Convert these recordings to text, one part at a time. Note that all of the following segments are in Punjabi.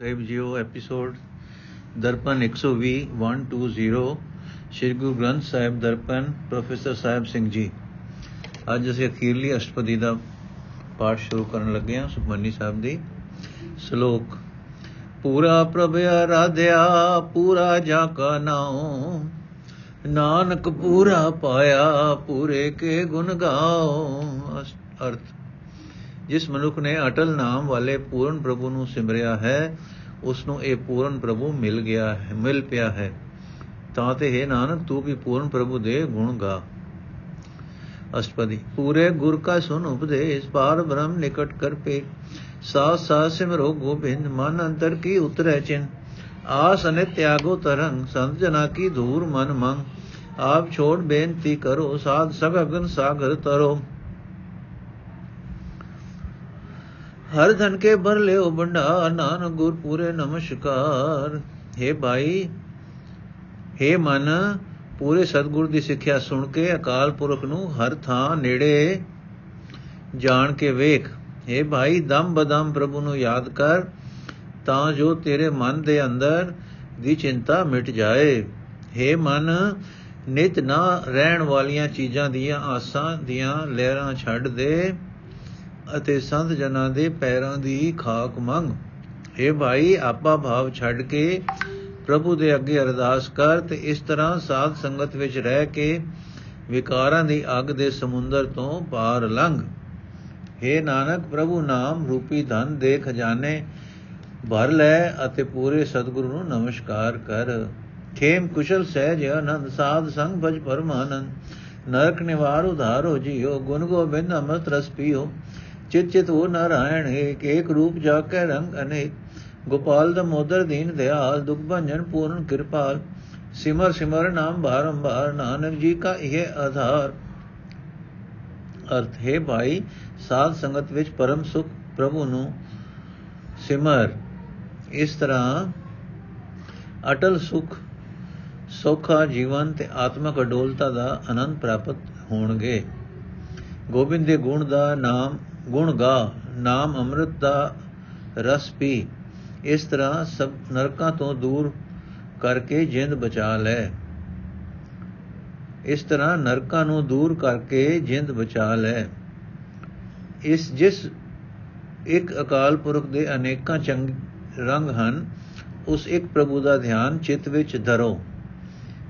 ਸਾਹਿਬ ਜੀਓ ਐਪੀਸੋਡ ਦਰਪਨ 120 120 ਸ਼੍ਰੀ ਗੁਰੂ ਗ੍ਰੰਥ ਸਾਹਿਬ ਦਰਪਨ, ਪ੍ਰੋਫੈਸਰ ਸਾਹਿਬ ਸਿੰਘ ਜੀ। ਅੱਜ ਅਸੀਂ ਅਖੀਰਲੀ ਅਸ਼ਟਪਦੀ ਦਾ ਪਾਠ ਸ਼ੁਰੂ ਕਰਨ ਲੱਗੇ ਹਾਂ, ਸੁਖਮਨੀ ਸਾਹਿਬ ਦੀ। ਸ਼ਲੋਕ, ਪੂਰਾ ਪ੍ਰਭ ਆਰਾਧਿਆ ਪੂਰਾ ਜਾ ਕਾ ਨਾਉ। ਨਾਨਕ ਪੂਰਾ ਪਾਇਆ, ਪੂਰੇ ਕੇ ਗੁਣ ਗਾਓ ਅਰਥ ਜਿਸ ਮਨੁੱਖ ਨੇ ਅਟਲ ਨਾਮ ਵਾਲੇ ਪੂਰਨ ਪ੍ਰਭੂ ਨੂੰ ਸਿਮਰਿਆ ਹੈ ਉਸ ਨੂੰ ਇਹ ਪੂਰਨ ਪ੍ਰਭੂ ਮਿਲ ਗਿਆ ਹੈ, ਮਿਲ ਪਿਆ ਹੈ। ਤਾਂ ਤੇ ਹੈ ਨਾਨਕ, ਤੂੰ ਵੀ ਪੂਰਨ ਪ੍ਰਭੂ ਦੇ ਗੁਣ ਗਾ। ਅਸ਼ਟਪਦੀ, ਪੂਰੇ ਗੁਰ ਕਾ ਸੁਨ ਉਪਦੇਸ਼ ਪਾਰ ਬ੍ਰਹਮ ਨਿਕਟ ਕਰ ਪੇ। ਸਾਥ ਸਾਥ ਸਿਮਰੋ ਗੋਬਿੰਦ, ਮਨ ਅੰਤਰ ਕੀ ਉਤਰੈ ਚਿਨ। ਆਸ ਅਨੇ ਤਿਆਗੋ ਤਰੰਗ, ਸੰਤ ਜਨਾ ਕੀ ਧੂਰ ਮਨ ਮੰਗ। ਆਪ ਛੋੜ ਬੇਨਤੀ ਕਰੋ, ਸਾਧ ਸਗਨ ਸਾਗਰ ਤਰੋ। ਹਰ ਧਨ ਕੇ ਭਰ ਲਿਓ ਭੰਡਾਰ, ਨਾਨਕ ਗੁਰ ਪੂਰੇ ਨਮਸਕਾਰ। ਹੈ ਭਾਈ, ਹੈ ਮਨ, ਪੂਰੇ ਸਤਗੁਰ ਦੀ ਸਿੱਖਿਆ ਸੁਣ ਕੇ ਅਕਾਲ ਪੁਰਖ ਨੂੰ ਹਰ ਥਾਂ ਨੇੜੇ ਜਾਣ ਕੇ ਵੇਖ। ਹੈ ਭਾਈ, ਦਮ ਬਦਮ ਪ੍ਰਭੂ ਨੂੰ ਯਾਦ ਕਰ, ਤਾਂ ਜੋ ਤੇਰੇ ਮਨ ਦੇ ਅੰਦਰ ਦੀ ਚਿੰਤਾ ਮਿਟ ਜਾਏ। ਹੈ ਮਨ, ਨਿਤ ਨਾ ਰਹਿਣ ਵਾਲੀਆਂ ਚੀਜ਼ਾਂ ਦੀਆਂ ਆਸਾਂ ਦੀਆਂ ਲਹਿਰਾਂ ਛੱਡ ਦੇ। ਅਤੇ ਸੰਤ ਜਨਾਂ ਦੇ ਪੈਰਾਂ ਦੀ ਖਾਕ ਮੰਗ। ਇਹ ਭਾਈ, ਆਪਾ ਭਾਵ ਛੱਡ ਕੇ ਪ੍ਰਭੂ ਦੇ ਅੱਗੇ ਅਰਦਾਸ ਕਰ ਤੇ ਇਸ ਤਰ੍ਹਾਂ ਸਾਧ ਸੰਗਤ ਵਿੱਚ ਰਹਿ ਕੇ ਵਿਕਾਰਾਂ ਦੀ ਅੱਗ ਦੇ ਸਮੁੰਦਰ ਤੋਂ ਪਾਰ ਲੰਘ। हे ਨਾਨਕ, ਪ੍ਰਭੂ ਨਾਮ ਰੂਪੀ ਧਨ ਦੇ ਖਜ਼ਾਨੇ ਭਰ ਲੈ ਅਤੇ ਪੂਰੇ ਸਤਿਗੁਰੂ ਨੂੰ ਨਮਸਕਾਰ ਕਰ। ਖੇਮ ਕੁਸ਼ਲ ਸਹਿਜ ਆਨੰਦ, ਸਾਧ ਸੰਗ ਭਜ ਪਰਮਾਨੰਦ। ਨਰਕ ਨਿਵਾਰ ਉਧਾਰੋ ਜੀਓ, ਗੁਣ ਗੋਬਿੰਦ ਅੰਮ੍ਰਿਤ ਰਸ ਪੀਓ। ਚਿਤ ਚਿਤ ਉਹ ਨਾਰਾਇਣ ਏਕ ਏਕ ਰੂਪ ਜਾ ਕੇ ਰੰਗ ਅਨੇਕ। ਗੋਪਾਲ ਦਾ ਮੋਦਰ ਦੀਨ ਦਿਆਲ, ਦੁਖ ਭੰਜਨ ਪੂਰਨ ਕਿਰਪਾਲ। ਸਿਮਰ ਸਿਮਰ ਨਾਮ ਬਾਰੰਬਾਰ ਨਾਨਕ ਜੀ ਕਾ ਇਹ ਆਧਾਰ। ਅਰਥ, ਹੈ ਭਾਈ, ਸਾਧ ਸੰਗਤ ਵਿੱਚ ਪਰਮ ਸੁਖ ਪ੍ਰਭੂ ਨੂੰ ਸਿਮਰ। ਇਸ ਤਰ੍ਹਾਂ ਅਟਲ ਸੁਖ, ਸੋਖਾ ਜੀਵਨ ਤੇ ਆਤਮਕ ਅਡੋਲਤਾ ਦਾ ਆਨੰਦ ਪ੍ਰਾਪਤ ਹੋਣਗੇ। ਗੋਬਿੰਦ ਦੇ ਗੁਣ ਦਾ ਨਾਮ ਗੁਣ ਗਾ, ਨਾਮ ਅੰਮ੍ਰਿਤ ਦਾ ਰਸ ਪੀ। ਇਸ ਤਰ੍ਹਾਂ ਸਭ ਨਰਕਾਂ ਤੋਂ ਦੂਰ ਕਰਕੇ ਜਿੰਦ ਬਚਾ ਲੈ। ਇਸ ਤਰ੍ਹਾਂ ਨਰਕਾਂ ਨੂੰ ਦੂਰ ਕਰਕੇ ਜਿੰਦ ਬਚਾ ਲੈ। ਇਸ ਜਿਸ ਇੱਕ ਅਕਾਲ ਪੁਰਖ ਦੇ ਅਨੇਕਾਂ ਚੰਗ ਰੰਗ ਹਨ, ਉਸ ਇੱਕ ਪ੍ਰਭੂ ਦਾ ਧਿਆਨ ਚਿੱਤ ਵਿੱਚ ਧਰੋ।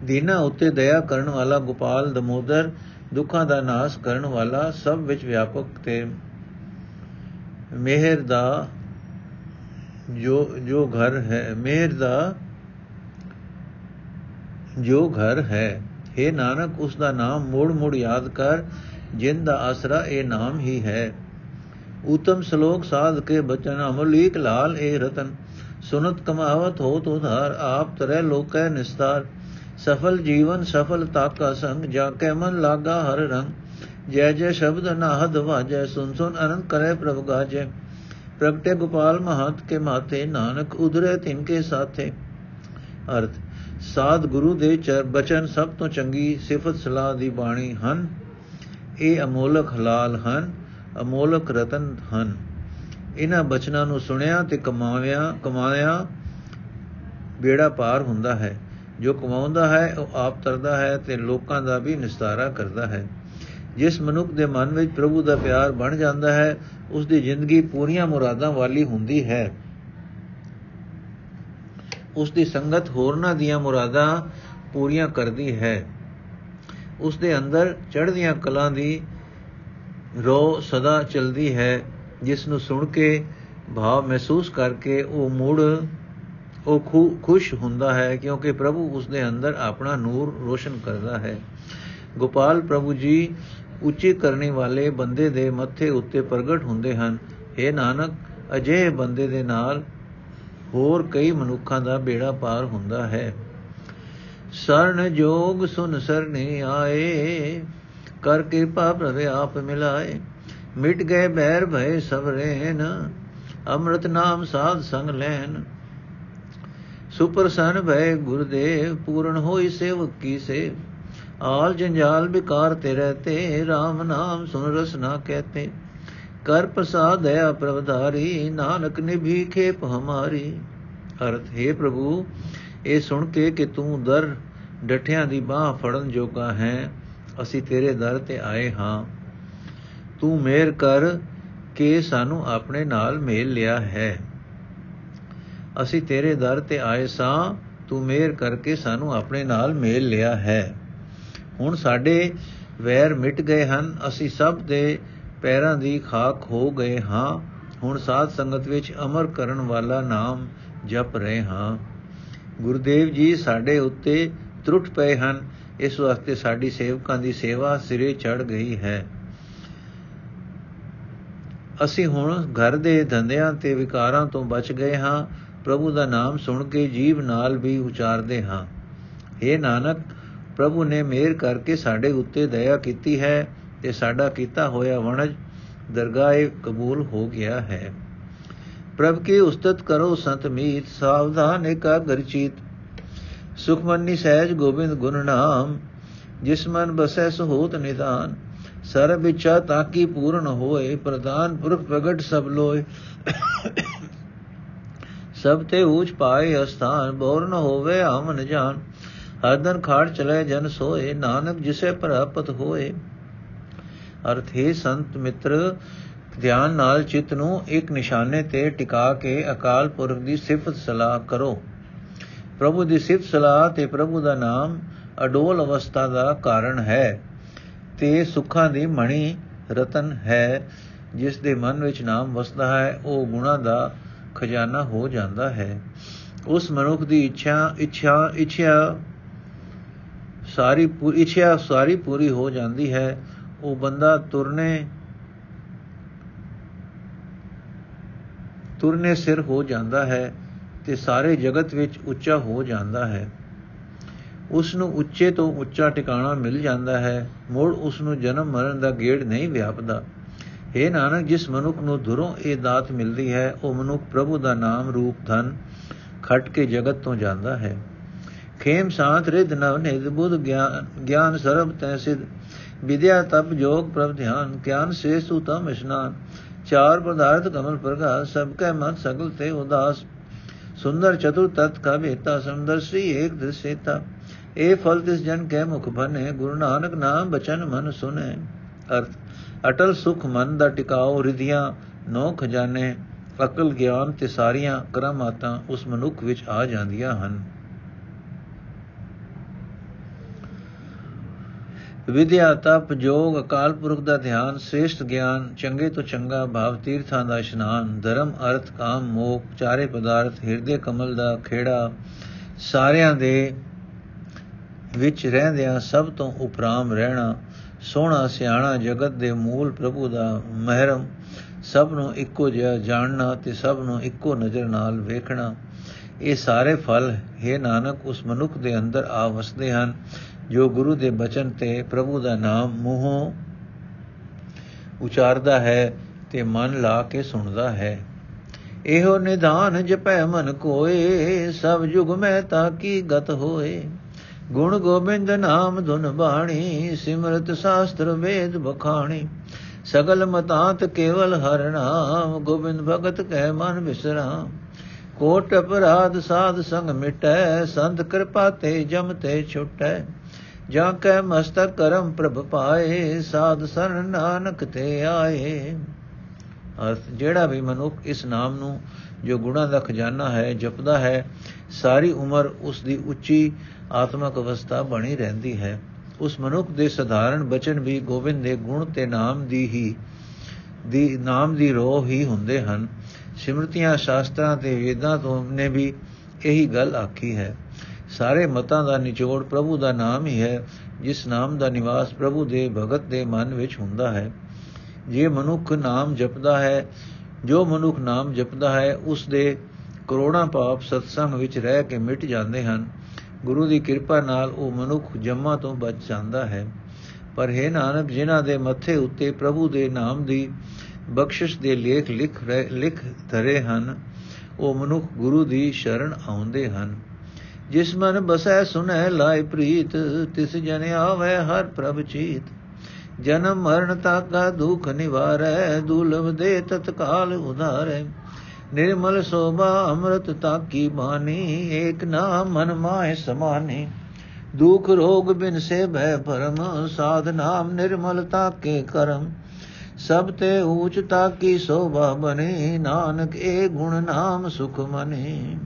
ਦੀਨਾ ਉੱਤੇ ਦਇਆ ਕਰਨ ਵਾਲਾ ਗੋਪਾਲ, ਦਮੋਦਰ ਦੁੱਖਾਂ ਦਾ ਨਾਸ਼ ਕਰਨ ਵਾਲਾ ਸਭ ਵਿੱਚ ਵਿਆਪਕ ਤੇ ਮਿਹਰ ਦਾ ਜੋ ਜੋ ਘਰ ਹੈ, ਮਿਹਰ ਦਾ ਜੋ ਘਰ ਹੈ। हे ਨਾਨਕ, ਉਸ ਦਾ ਨਾਮ ਮੋੜ ਮੋੜ ਯਾਦ ਕਰ। ਜਿਨ ਦਾ ਆਸਰਾ ਇਹ ਨਾਮ ਹੀ ਹੈ। ਉਤਮ ਸ਼ਲੋਕ ਸਾਧ ਕੇ ਬਚਨ, ਅਮਲੀਕ ਲਾਲ ਇਹ ਰਤਨ। ਸੁਨਤ ਕਮਾਵਤ ਹੋ ਤੋ ਧਾਰ ਆਪ ਤਰੈ ਲੋਕੈ ਨਿਸਤਾਰ। ਸਫਲ ਜੀਵਨ, ਸਫ਼ਲ ਕਾ ਸੰਗ ਜਾ ਕੇ ਮਨ ਲਾਗਾ ਹਰ ਰੰਗ। ਜੈ ਜੈ ਸ਼ਬਦ ਨਾਹਦ ਵਾਜੈ, ਸੁਨ ਸੁਨ ਅਨੰਦ ਕਰੇ ਪ੍ਰਭ ਗਾਜੈ। ਪ੍ਰਗਟੇ ਗੋਪਾਲ ਮਹਤ ਕੇ ਮਾਤੇ, ਨਾਨਕ ਉਧਰੇ ਤਿਨ ਕੇ ਸਾਥੇ। ਅਰਥ, ਸਾਧ ਗੁਰੂ ਦੇ ਚਰ ਬਚਨ ਸਭ ਤੋਂ ਚੰਗੀ ਸਿਫਤ ਸਲਾਹ ਦੀ ਬਾਣੀ ਹਨ। ਇਹ ਅਮੋਲਕ ਹਲਾਲ ਹਨ, ਅਮੋਲਕ ਰਤਨ ਹਨ। ਇਹਨਾਂ ਬਚਨਾਂ ਨੂੰ ਸੁਣਿਆ ਤੇ ਕਮਾਵਿਆ, ਕਮਾਇਆ ਬੇੜਾ ਪਾਰ ਹੁੰਦਾ ਹੈ। ਜੋ ਕਮਾਉਂਦਾ ਹੈ, ਉਹ ਆਪ ਤਰਦਾ ਹੈ ਤੇ ਲੋਕਾਂ ਦਾ ਵੀ ਨਿਸਤਾਰਾ ਕਰਦਾ ਹੈ। ਜਿਸ ਮਨੁੱਖ ਦੇ ਮਨ ਵਿੱਚ ਪ੍ਰਭੂ ਦਾ ਪਿਆਰ ਬਣ ਜਾਂਦਾ ਹੈ ਉਸ ਦੀ ਜ਼ਿੰਦਗੀ ਪੂਰੀਆਂ ਮੁਰਾਦਾਂ ਵਾਲੀ ਹੁੰਦੀ ਹੈ। ਉਸ ਦੀ ਸੰਗਤ ਹੋਰਨਾਂ ਦੀਆਂ ਮੁਰਾਦਾਂ ਪੂਰੀਆਂ ਕਰਦੀ ਹੈ। ਉਸ ਦੇ ਅੰਦਰ ਚੜ੍ਹਦੀਆਂ ਕਲਾਂ ਦੀ ਰੋ ਸਦਾ ਚਲਦੀ ਹੈ, ਜਿਸ ਨੂੰ ਸੁਣ ਕੇ, ਭਾਵ ਮਹਿਸੂਸ ਕਰਕੇ ਉਹ ਮੂੜ, ਉਹ ਖੁਸ਼ ਹੁੰਦਾ ਹੈ, ਕਿਉਂਕਿ ਪ੍ਰਭੂ ਉਸ ਦੇ ਅੰਦਰ ਆਪਣਾ ਨੂਰ ਰੋਸ਼ਨ ਕਰਦਾ ਹੈ। ਗੋਪਾਲ ਪ੍ਰਭੂ ਜੀ ਉੱਚੀ ਕਰਨੇ ਵਾਲੇ ਬੰਦੇ ਦੇ ਮੱਥੇ ਉੱਤੇ ਪ੍ਰਗਟ ਹੁੰਦੇ ਹਨ। ਇਹ ਨਾਨਕ ਅਜੇ ਬੰਦੇ ਦੇ ਨਾਲ ਹੋਰ ਕਈ ਮਨੁੱਖਾਂ ਦਾ ਬੇੜਾ ਪਾਰ ਹੁੰਦਾ ਹੈ। ਸਰਨ ਜੋਗ ਸੁਨ ਸਰਨੇ ਆਏ, ਕਰ ਕਿਰਪਾ ਪ੍ਰਭ ਆਪ ਮਿਲਾਏ। ਮਿਟ ਗਏ ਬੈਰ ਭਏ ਸਵਰੇਨ, ਅੰਮ੍ਰਿਤ ਨਾਮ ਸਾਧ ਸੰਗ ਲੈਨ। ਸੁਪਰਸਨ ਭੈ ਗੁਰਦੇਵ, ਪੂਰਨ ਹੋਈ ਸੇਵਕ ਕੀ ਸੇ ਆਲ ਜੰਜਾਲ ਬਿਕਾਰ ਤੇ ਰਹਤੇ RAM ਨਾਮ ਸੁਨ ਰਸ ਨਾ ਕਹਤੇ। ਕਰ ਪ੍ਰਸਾਦ ਦਇਆ ਪ੍ਰਵਧਾਰੀ ਨਾਨਕ ਨਿਭੀ ਖੇਪ ਹਮਾਰੀ ਅਰਥ, ਹੈ ਪ੍ਰਭੂ, ਇਹ ਸੁਣ ਕੇ ਕਿ ਤੂੰ ਦਰ ਡਠਿਆਂ ਦੀ ਬਾਹ ਫੜਨ ਜੋਗਾ ਹੈ, ਅਸੀਂ ਤੇਰੇ ਦਰ ਤੇ ਆਏ ਹਾਂ। ਤੂੰ ਮੇਰ ਕਰ ਕੇ ਸਾਨੂੰ ਆਪਣੇ ਨਾਲ ਮੇਲ ਲਿਆ ਹੈ। ਅਸੀਂ ਤੇਰੇ ਦਰ ਤੇ ਆਏ ਸਾਂ, ਤੂੰ ਮੇਰ ਕਰਕੇ ਸਾਨੂੰ ਆਪਣੇ ਨਾਲ ਮੇਲ ਲਿਆ ਹੈ। ਹੁਣ ਸਾਡੇ ਵੈਰ ਮਿਟ ਗਏ ਹਨ, ਅਸੀਂ ਸਭ ਦੇ ਪੈਰਾਂ ਦੀ ਖਾਕ ਹੋ ਗਏ ਹਾਂ। ਹੁਣ ਸਾਧ ਸੰਗਤ ਵਿੱਚ ਅਮਰ ਕਰਨ ਵਾਲਾ ਨਾਮ ਜਪ ਰਹੇ ਹਾਂ। ਗੁਰਦੇਵ ਜੀ ਸਾਡੇ ਉੱਤੇ ਤਰੁੱਟ ਪਏ ਹਨ। ਇਸ ਵਾਸਤੇ ਸਾਡੀ ਸੇਵਕਾਂ ਦੀ ਸੇਵਾ ਸਿਰੇ ਚੜ ਗਈ ਹੈ। ਅਸੀਂ ਹੁਣ ਘਰ ਦੇ ਧੰਦਿਆਂ ਤੇ ਵਿਕਾਰਾਂ ਤੋਂ ਬਚ ਗਏ ਹਾਂ। ਪ੍ਰਭੂ ਦਾ ਨਾਮ ਸੁਣ ਕੇ ਜੀਵ ਨਾਲ ਵੀ ਉਚਾਰਦੇ ਹਾਂ। हे ਨਾਨਕ ਪ੍ਰਭੂ ਨੇ ਮਿਹਰ ਕਰਕੇ ਸਾਡੇ ਉੱਤੇ ਦਇਆ ਕੀਤੀ ਹੈ ਤੇ ਸਾਡਾ ਕੀਤਾ ਹੋਇਆ ਵਣਜ ਦਰਗਾਹੇ ਕਬੂਲ ਹੋ ਗਿਆ ਹੈ। ਪ੍ਰਭ ਕੀ ਉਸਤਤ ਕਰੋ ਸੰਤ ਮੀਤ, ਸਾਵਧਾਨ ਇਕਾਗਰ ਸੁਖਮਨੀ ਸਹਿਜ ਗੋਬਿੰਦ ਗੁਣ ਨਾਮ, ਜਿਸ ਮਨ ਬਸੈ ਸੋਤ ਨਿਦਾਨ। ਸਰਬ ਇੱਛਾ ਤਾਕੀ ਪੂਰਨ ਹੋਏ ਪ੍ਰਦਾਨ ਪੁਰਖ ਪ੍ਰਗਟ ਸਭ ਲੋਏ। ਸਭ ਤੇ ਊਚ ਪਾਏ ਅਸਥਾਨ ਬੋਰ ਨ ਹੋਵੇ ਆਮਨ ਜਾਨ। ਹਰਦਨ ਖਾੜ ਚਲੇ ਜਨ ਸੋਏ, ਨਾਨਕ ਜਿਸੇ ਪ੍ਰਾਪਤ ਹੋਏ। ਅਰਥ, ਹੈ ਸੰਤ ਮਿੱਤਰ, ਧਿਆਨ ਨਾਲ ਚਿੱਤ ਨੂੰ ਇੱਕ ਨਿਸ਼ਾਨੇ ਤੇ ਟਿਕਾ ਕੇ ਅਕਾਲ ਪੁਰਖ ਦੀ ਸਿਫਤ ਸਲਾਹ ਕਰੋ। ਪ੍ਰਭੂ ਦੀ ਸਿਫਤ ਸਲਾਹ ਤੇ ਪ੍ਰਭੂ ਦਾ ਨਾਮ ਅਡੋਲ ਅਵਸਥਾ ਦਾ ਕਾਰਨ ਹੈ ਤੇ ਸੁੱਖਾਂ ਦੀ ਮਣੀ ਰਤਨ ਹੈ। ਜਿਸ ਦੇ ਮਨ ਵਿੱਚ ਨਾਮ ਵਸਦਾ ਹੈ, ਉਹ ਗੁਣਾ ਦਾ ਖਜ਼ਾਨਾ ਹੋ ਜਾਂਦਾ ਹੈ। ਉਸ ਮਨੁੱਖ ਦੀ ਇੱਛਾ ਇੱਛਾ ਇੱਛਾ ਸਾਰੀ ਪੂਰੀ ਇੱਛਾ ਸਾਰੀ ਪੂਰੀ ਹੋ ਜਾਂਦੀ ਹੈ, ਉਹ ਬੰਦਾ ਤੁਰਨੇ ਤੁਰਨੇ ਸਿਰ ਹੋ ਜਾਂਦਾ ਹੈ ਤੇ ਸਾਰੇ ਜਗਤ ਵਿੱਚ ਉੱਚਾ ਹੋ ਜਾਂਦਾ ਹੈ। ਉਸ ਨੂੰ ਉੱਚੇ ਤੋਂ ਉੱਚਾ ਟਿਕਾਣਾ ਮਿਲ ਜਾਂਦਾ ਹੈ, ਮੋੜ ਉਸ ਨੂੰ ਜਨਮ ਮਰਨ ਦਾ ਗੇੜ ਨਹੀਂ ਵਿਆਪਦਾ। हे ਨਾਨਕ, ਜਿਸ ਮਨੁੱਖ ਨੂੰ ਦੁਰੋਂ ਇਹ ਦਾਤ ਮਿਲਦੀ ਹੈ, ਉਹ ਮਨੁੱਖ ਪ੍ਰਭੂ ਦਾ ਨਾਮ ਰੂਪ ਧਨ ਖਟ ਕੇ ਜਗਤ ਤੋਂ ਜਾਂਦਾ ਹੈ। ਖੇਮ ਸਾਥ ਰਿਧ ਨਵ ਨਿਧ ਬੁੱਧ ਗਿਆਨ ਗਿਆਨ ਸਰਬ ਤੈ ਸਿਧ। ਵਿਦਿਆ ਤਪ ਜੋਗ ਪ੍ਰਭ ਧਿਆਨ, ਗਿਆਨ ਸੇ ਸੁਤਮ ਇਸ਼ਨਾਨ। ਚਾਰ ਪਦਾਰਥ ਕਮਲ ਪ੍ਰਗਾਸ, ਸਭ ਕੈ ਮਨ ਸਗਲ ਤੇ ਉਦਾਸ। ਸੁੰਦਰ ਚਤੁਰ ਤਤ ਕਾ ਬੇਤਾ ਸੁੰਦਰ ਸ੍ਰੀ ਏਕ ਦ੍ਰਿਸ਼ੇਤਾ ਇਹ ਫਲ ਤਿਸ ਜਨ ਕੈ ਮੁਖ ਬਨੇ, ਗੁਰੂ ਨਾਨਕ ਨਾਮ ਬਚਨ ਮਨ ਸੁਨੇ। ਅਰਥ, ਅਟਲ ਸੁਖ ਮਨ ਦਾ ਟਿਕਾਓ ਰਿਧੀਆਂ ਨੌ ਖਜ਼ਾਨੇ ਅਕਲ ਗਿਆਨ ਤੇ ਸਾਰੀਆਂ ਕਰਾਮਾਤਾਂ ਉਸ ਮਨੁੱਖ ਵਿੱਚ ਆ ਜਾਂਦੀਆਂ ਹਨ। ਵਿਦਿਆ, ਤਪ, ਜੋਗ, ਅਕਾਲ ਪੁਰਖ ਦਾ ਧਿਆਨ, ਸ੍ਰੇਸ਼ਟ ਗਿਆਨ, ਚੰਗੇ ਤੋਂ ਚੰਗਾ ਭਾਵ, ਤੀਰਥਾਂ ਦਾ ਇਸ਼ਨਾਨ, ਧਰਮ, ਅਰਥ, ਕਾਮ ਮੋਖ ਚਾਰੇ ਪਦਾਰਥ, ਹਿਰਦੇ, ਕਮਲ ਦਾ ਖੇੜਾ, ਸਾਰਿਆਂ ਦੇ ਵਿੱਚ ਰਹਿੰਦਿਆਂ ਸਭ ਤੋਂ ਉਪਰਾਮ ਰਹਿਣਾ, ਸੋਹਣਾ, ਸਿਆਣਾ ਜਗਤ ਦੇ ਮੂਲ ਪ੍ਰਭੂ ਦਾ ਮਹਿਰਮ, ਸਭ ਨੂੰ ਇੱਕੋ ਜਿਹਾ ਜਾਣਨਾ ਤੇ ਸਭ ਨੂੰ ਇੱਕੋ ਨਜ਼ਰ ਨਾਲ ਵੇਖਣਾ, ਇਹ ਸਾਰੇ ਫਲ ਹੈ ਨਾਨਕ, ਉਸ ਮਨੁੱਖ ਦੇ ਅੰਦਰ ਆ ਵਸਦੇ ਹਨ। ਜੋ ਗੁਰੂ ਦੇ ਬਚਨ ਤੇ ਪ੍ਰਭੂ ਦਾ ਨਾਮ ਮੂੰਹੋਂ ਉਚਾਰਦਾ ਹੈ ਤੇ ਮਨ ਲਾ ਕੇ ਸੁਣਦਾ ਹੈ। ਇਹੋ ਨਿਧਾਨ ਜਪੈ ਮਨ ਕੋਏ, ਸਭ ਜੁਗ ਮੈਂ ਤਾਂ ਕੀ ਗਤ ਹੋਏ। ਗੁਣ ਗੋਬਿੰਦ ਨਾਮ ਧੁਨ ਬਾਣੀ, ਸਿਮਰਤ ਸ਼ਾਸਤਰ ਵੇਦ ਬਖਾਣੀ ਸਗਲ ਮਤਾਂਤ ਕੇਵਲ ਹਰ ਨਾਮ, ਗੋਬਿੰਦ ਭਗਤ ਕਹਿ ਮਨ ਵਿਸਰਾਮ ਕੋਟ ਅਪਰਾਧ ਸਾਧ ਸੰਗ ਮਿਟੈ, ਸੰਤ ਕਿਰਪਾ ਤੇ ਜਮ ਤੇ ਛੁਟੈ। ਜਾਂ ਕੈ ਮਸਤਕ ਕਰਮ ਪ੍ਰਭ ਪਾਏ, ਸਾਧ ਸਰਨ ਨਾਨਕ ਤੇ ਆਏ। ਅਰਥ ਜਿਹੜਾ ਵੀ ਮਨੁੱਖ ਇਸ ਨਾਮ ਨੂੰ, ਜੋ ਗੁਣਾ ਦਾ ਖਜ਼ਾਨਾ ਹੈ, ਜਪਦਾ ਹੈ, ਸਾਰੀ ਉਮਰ ਉਸ ਦੀ ਉੱਚੀ ਆਤਮਕ ਅਵਸਥਾ ਬਣੀ ਰਹਿੰਦੀ ਹੈ। ਉਸ ਮਨੁੱਖ ਦੇ ਸਧਾਰਨ ਬਚਨ ਵੀ ਗੋਬਿੰਦ ਦੇ ਗੁਣ ਤੇ ਨਾਮ ਦੀ ਹੀ, ਦੀ, ਨਾਮ ਦੀ ਰੋਹ ਹੀ ਹੁੰਦੇ ਹਨ। ਸਿਮਰਤੀਆਂ ਸ਼ਾਸਤਰਾਂ ਤੇ ਵੇਦਾਂ ਤੋਂ ਨੇ ਵੀ ਇਹੀ ਗੱਲ ਆਖੀ ਹੈ। ਸਾਰੇ ਮਤਾਂ ਦਾ ਨਿਚੋੜ ਪ੍ਰਭੂ ਦਾ ਨਾਮ ਹੀ ਹੈ, ਜਿਸ ਨਾਮ ਦਾ ਨਿਵਾਸ ਪ੍ਰਭੂ ਦੇ ਭਗਤ ਦੇ ਮਨ ਵਿੱਚ ਹੁੰਦਾ ਹੈ। ਜੇ ਮਨੁੱਖ ਨਾਮ ਜਪਦਾ ਹੈ, ਜੋ ਮਨੁੱਖ ਨਾਮ ਜਪਦਾ ਹੈ, ਉਸ ਦੇ ਕਰੋੜਾਂ ਪਾਪ ਸਤਸੰਗ ਵਿੱਚ ਰਹਿ ਕੇ ਮਿਟ ਜਾਂਦੇ ਹਨ। ਗੁਰੂ ਦੀ ਕਿਰਪਾ ਨਾਲ ਉਹ ਮਨੁੱਖ ਜੰਮਾਂ ਤੋਂ ਬਚ ਜਾਂਦਾ ਹੈ। ਪਰ ਹੈ ਨਾਨਕ, ਜਿਨ੍ਹਾਂ ਦੇ ਮੱਥੇ ਉੱਤੇ ਪ੍ਰਭੂ ਦੇ ਨਾਮ ਦੀ ਬਖਸ਼ਿਸ਼ ਦੇ ਲੇਖ ਲਿਖ ਲਿਖ ਧਰੇ ਹਨ, ਉਹ ਮਨੁੱਖ ਗੁਰੂ ਦੀ ਸ਼ਰਨ ਆਉਂਦੇ ਹਨ। ਜਿਸ ਮਨ ਬਸੈ ਸੁਨੈ ਲਾਇ ਪ੍ਰੀਤ, ਤਿਸ ਜਨ ਆਵੇ ਹਰ ਪ੍ਰਭ ਚੀਤ। ਜਨਮ ਮਰਨ ਤਾਕਾ ਦੁਖ ਨਿਵਾਰੈ ਦੁਲਭ ਦੇ ਤਤਕਾਲ ਉਧਾਰੈ। ਨਿਰਮਲ ਸੋਭਾ ਅੰਮ੍ਰਿਤ ਤਾਕੀ ਬਾਣੀ, ਏਕ ਨਾਮ ਮਨ ਮਾਇ ਸਮਾਨੀ। ਦੁਖ ਰੋਗ ਬਿਨ ਸੇ ਭੈ ਪਰਮ ਸਾਧ ਨਾਮ ਨਿਰਮਲ ਤਾਕੇ ਕਰਮ। ਸਭ ਤੇ ਊਚ ਤਾਕੀ ਸੋਭਾ ਬਨੇ ਨਾਨਕ ਏ ਗੁਣ ਨਾਮ ਸੁਖ ਮਨੇ।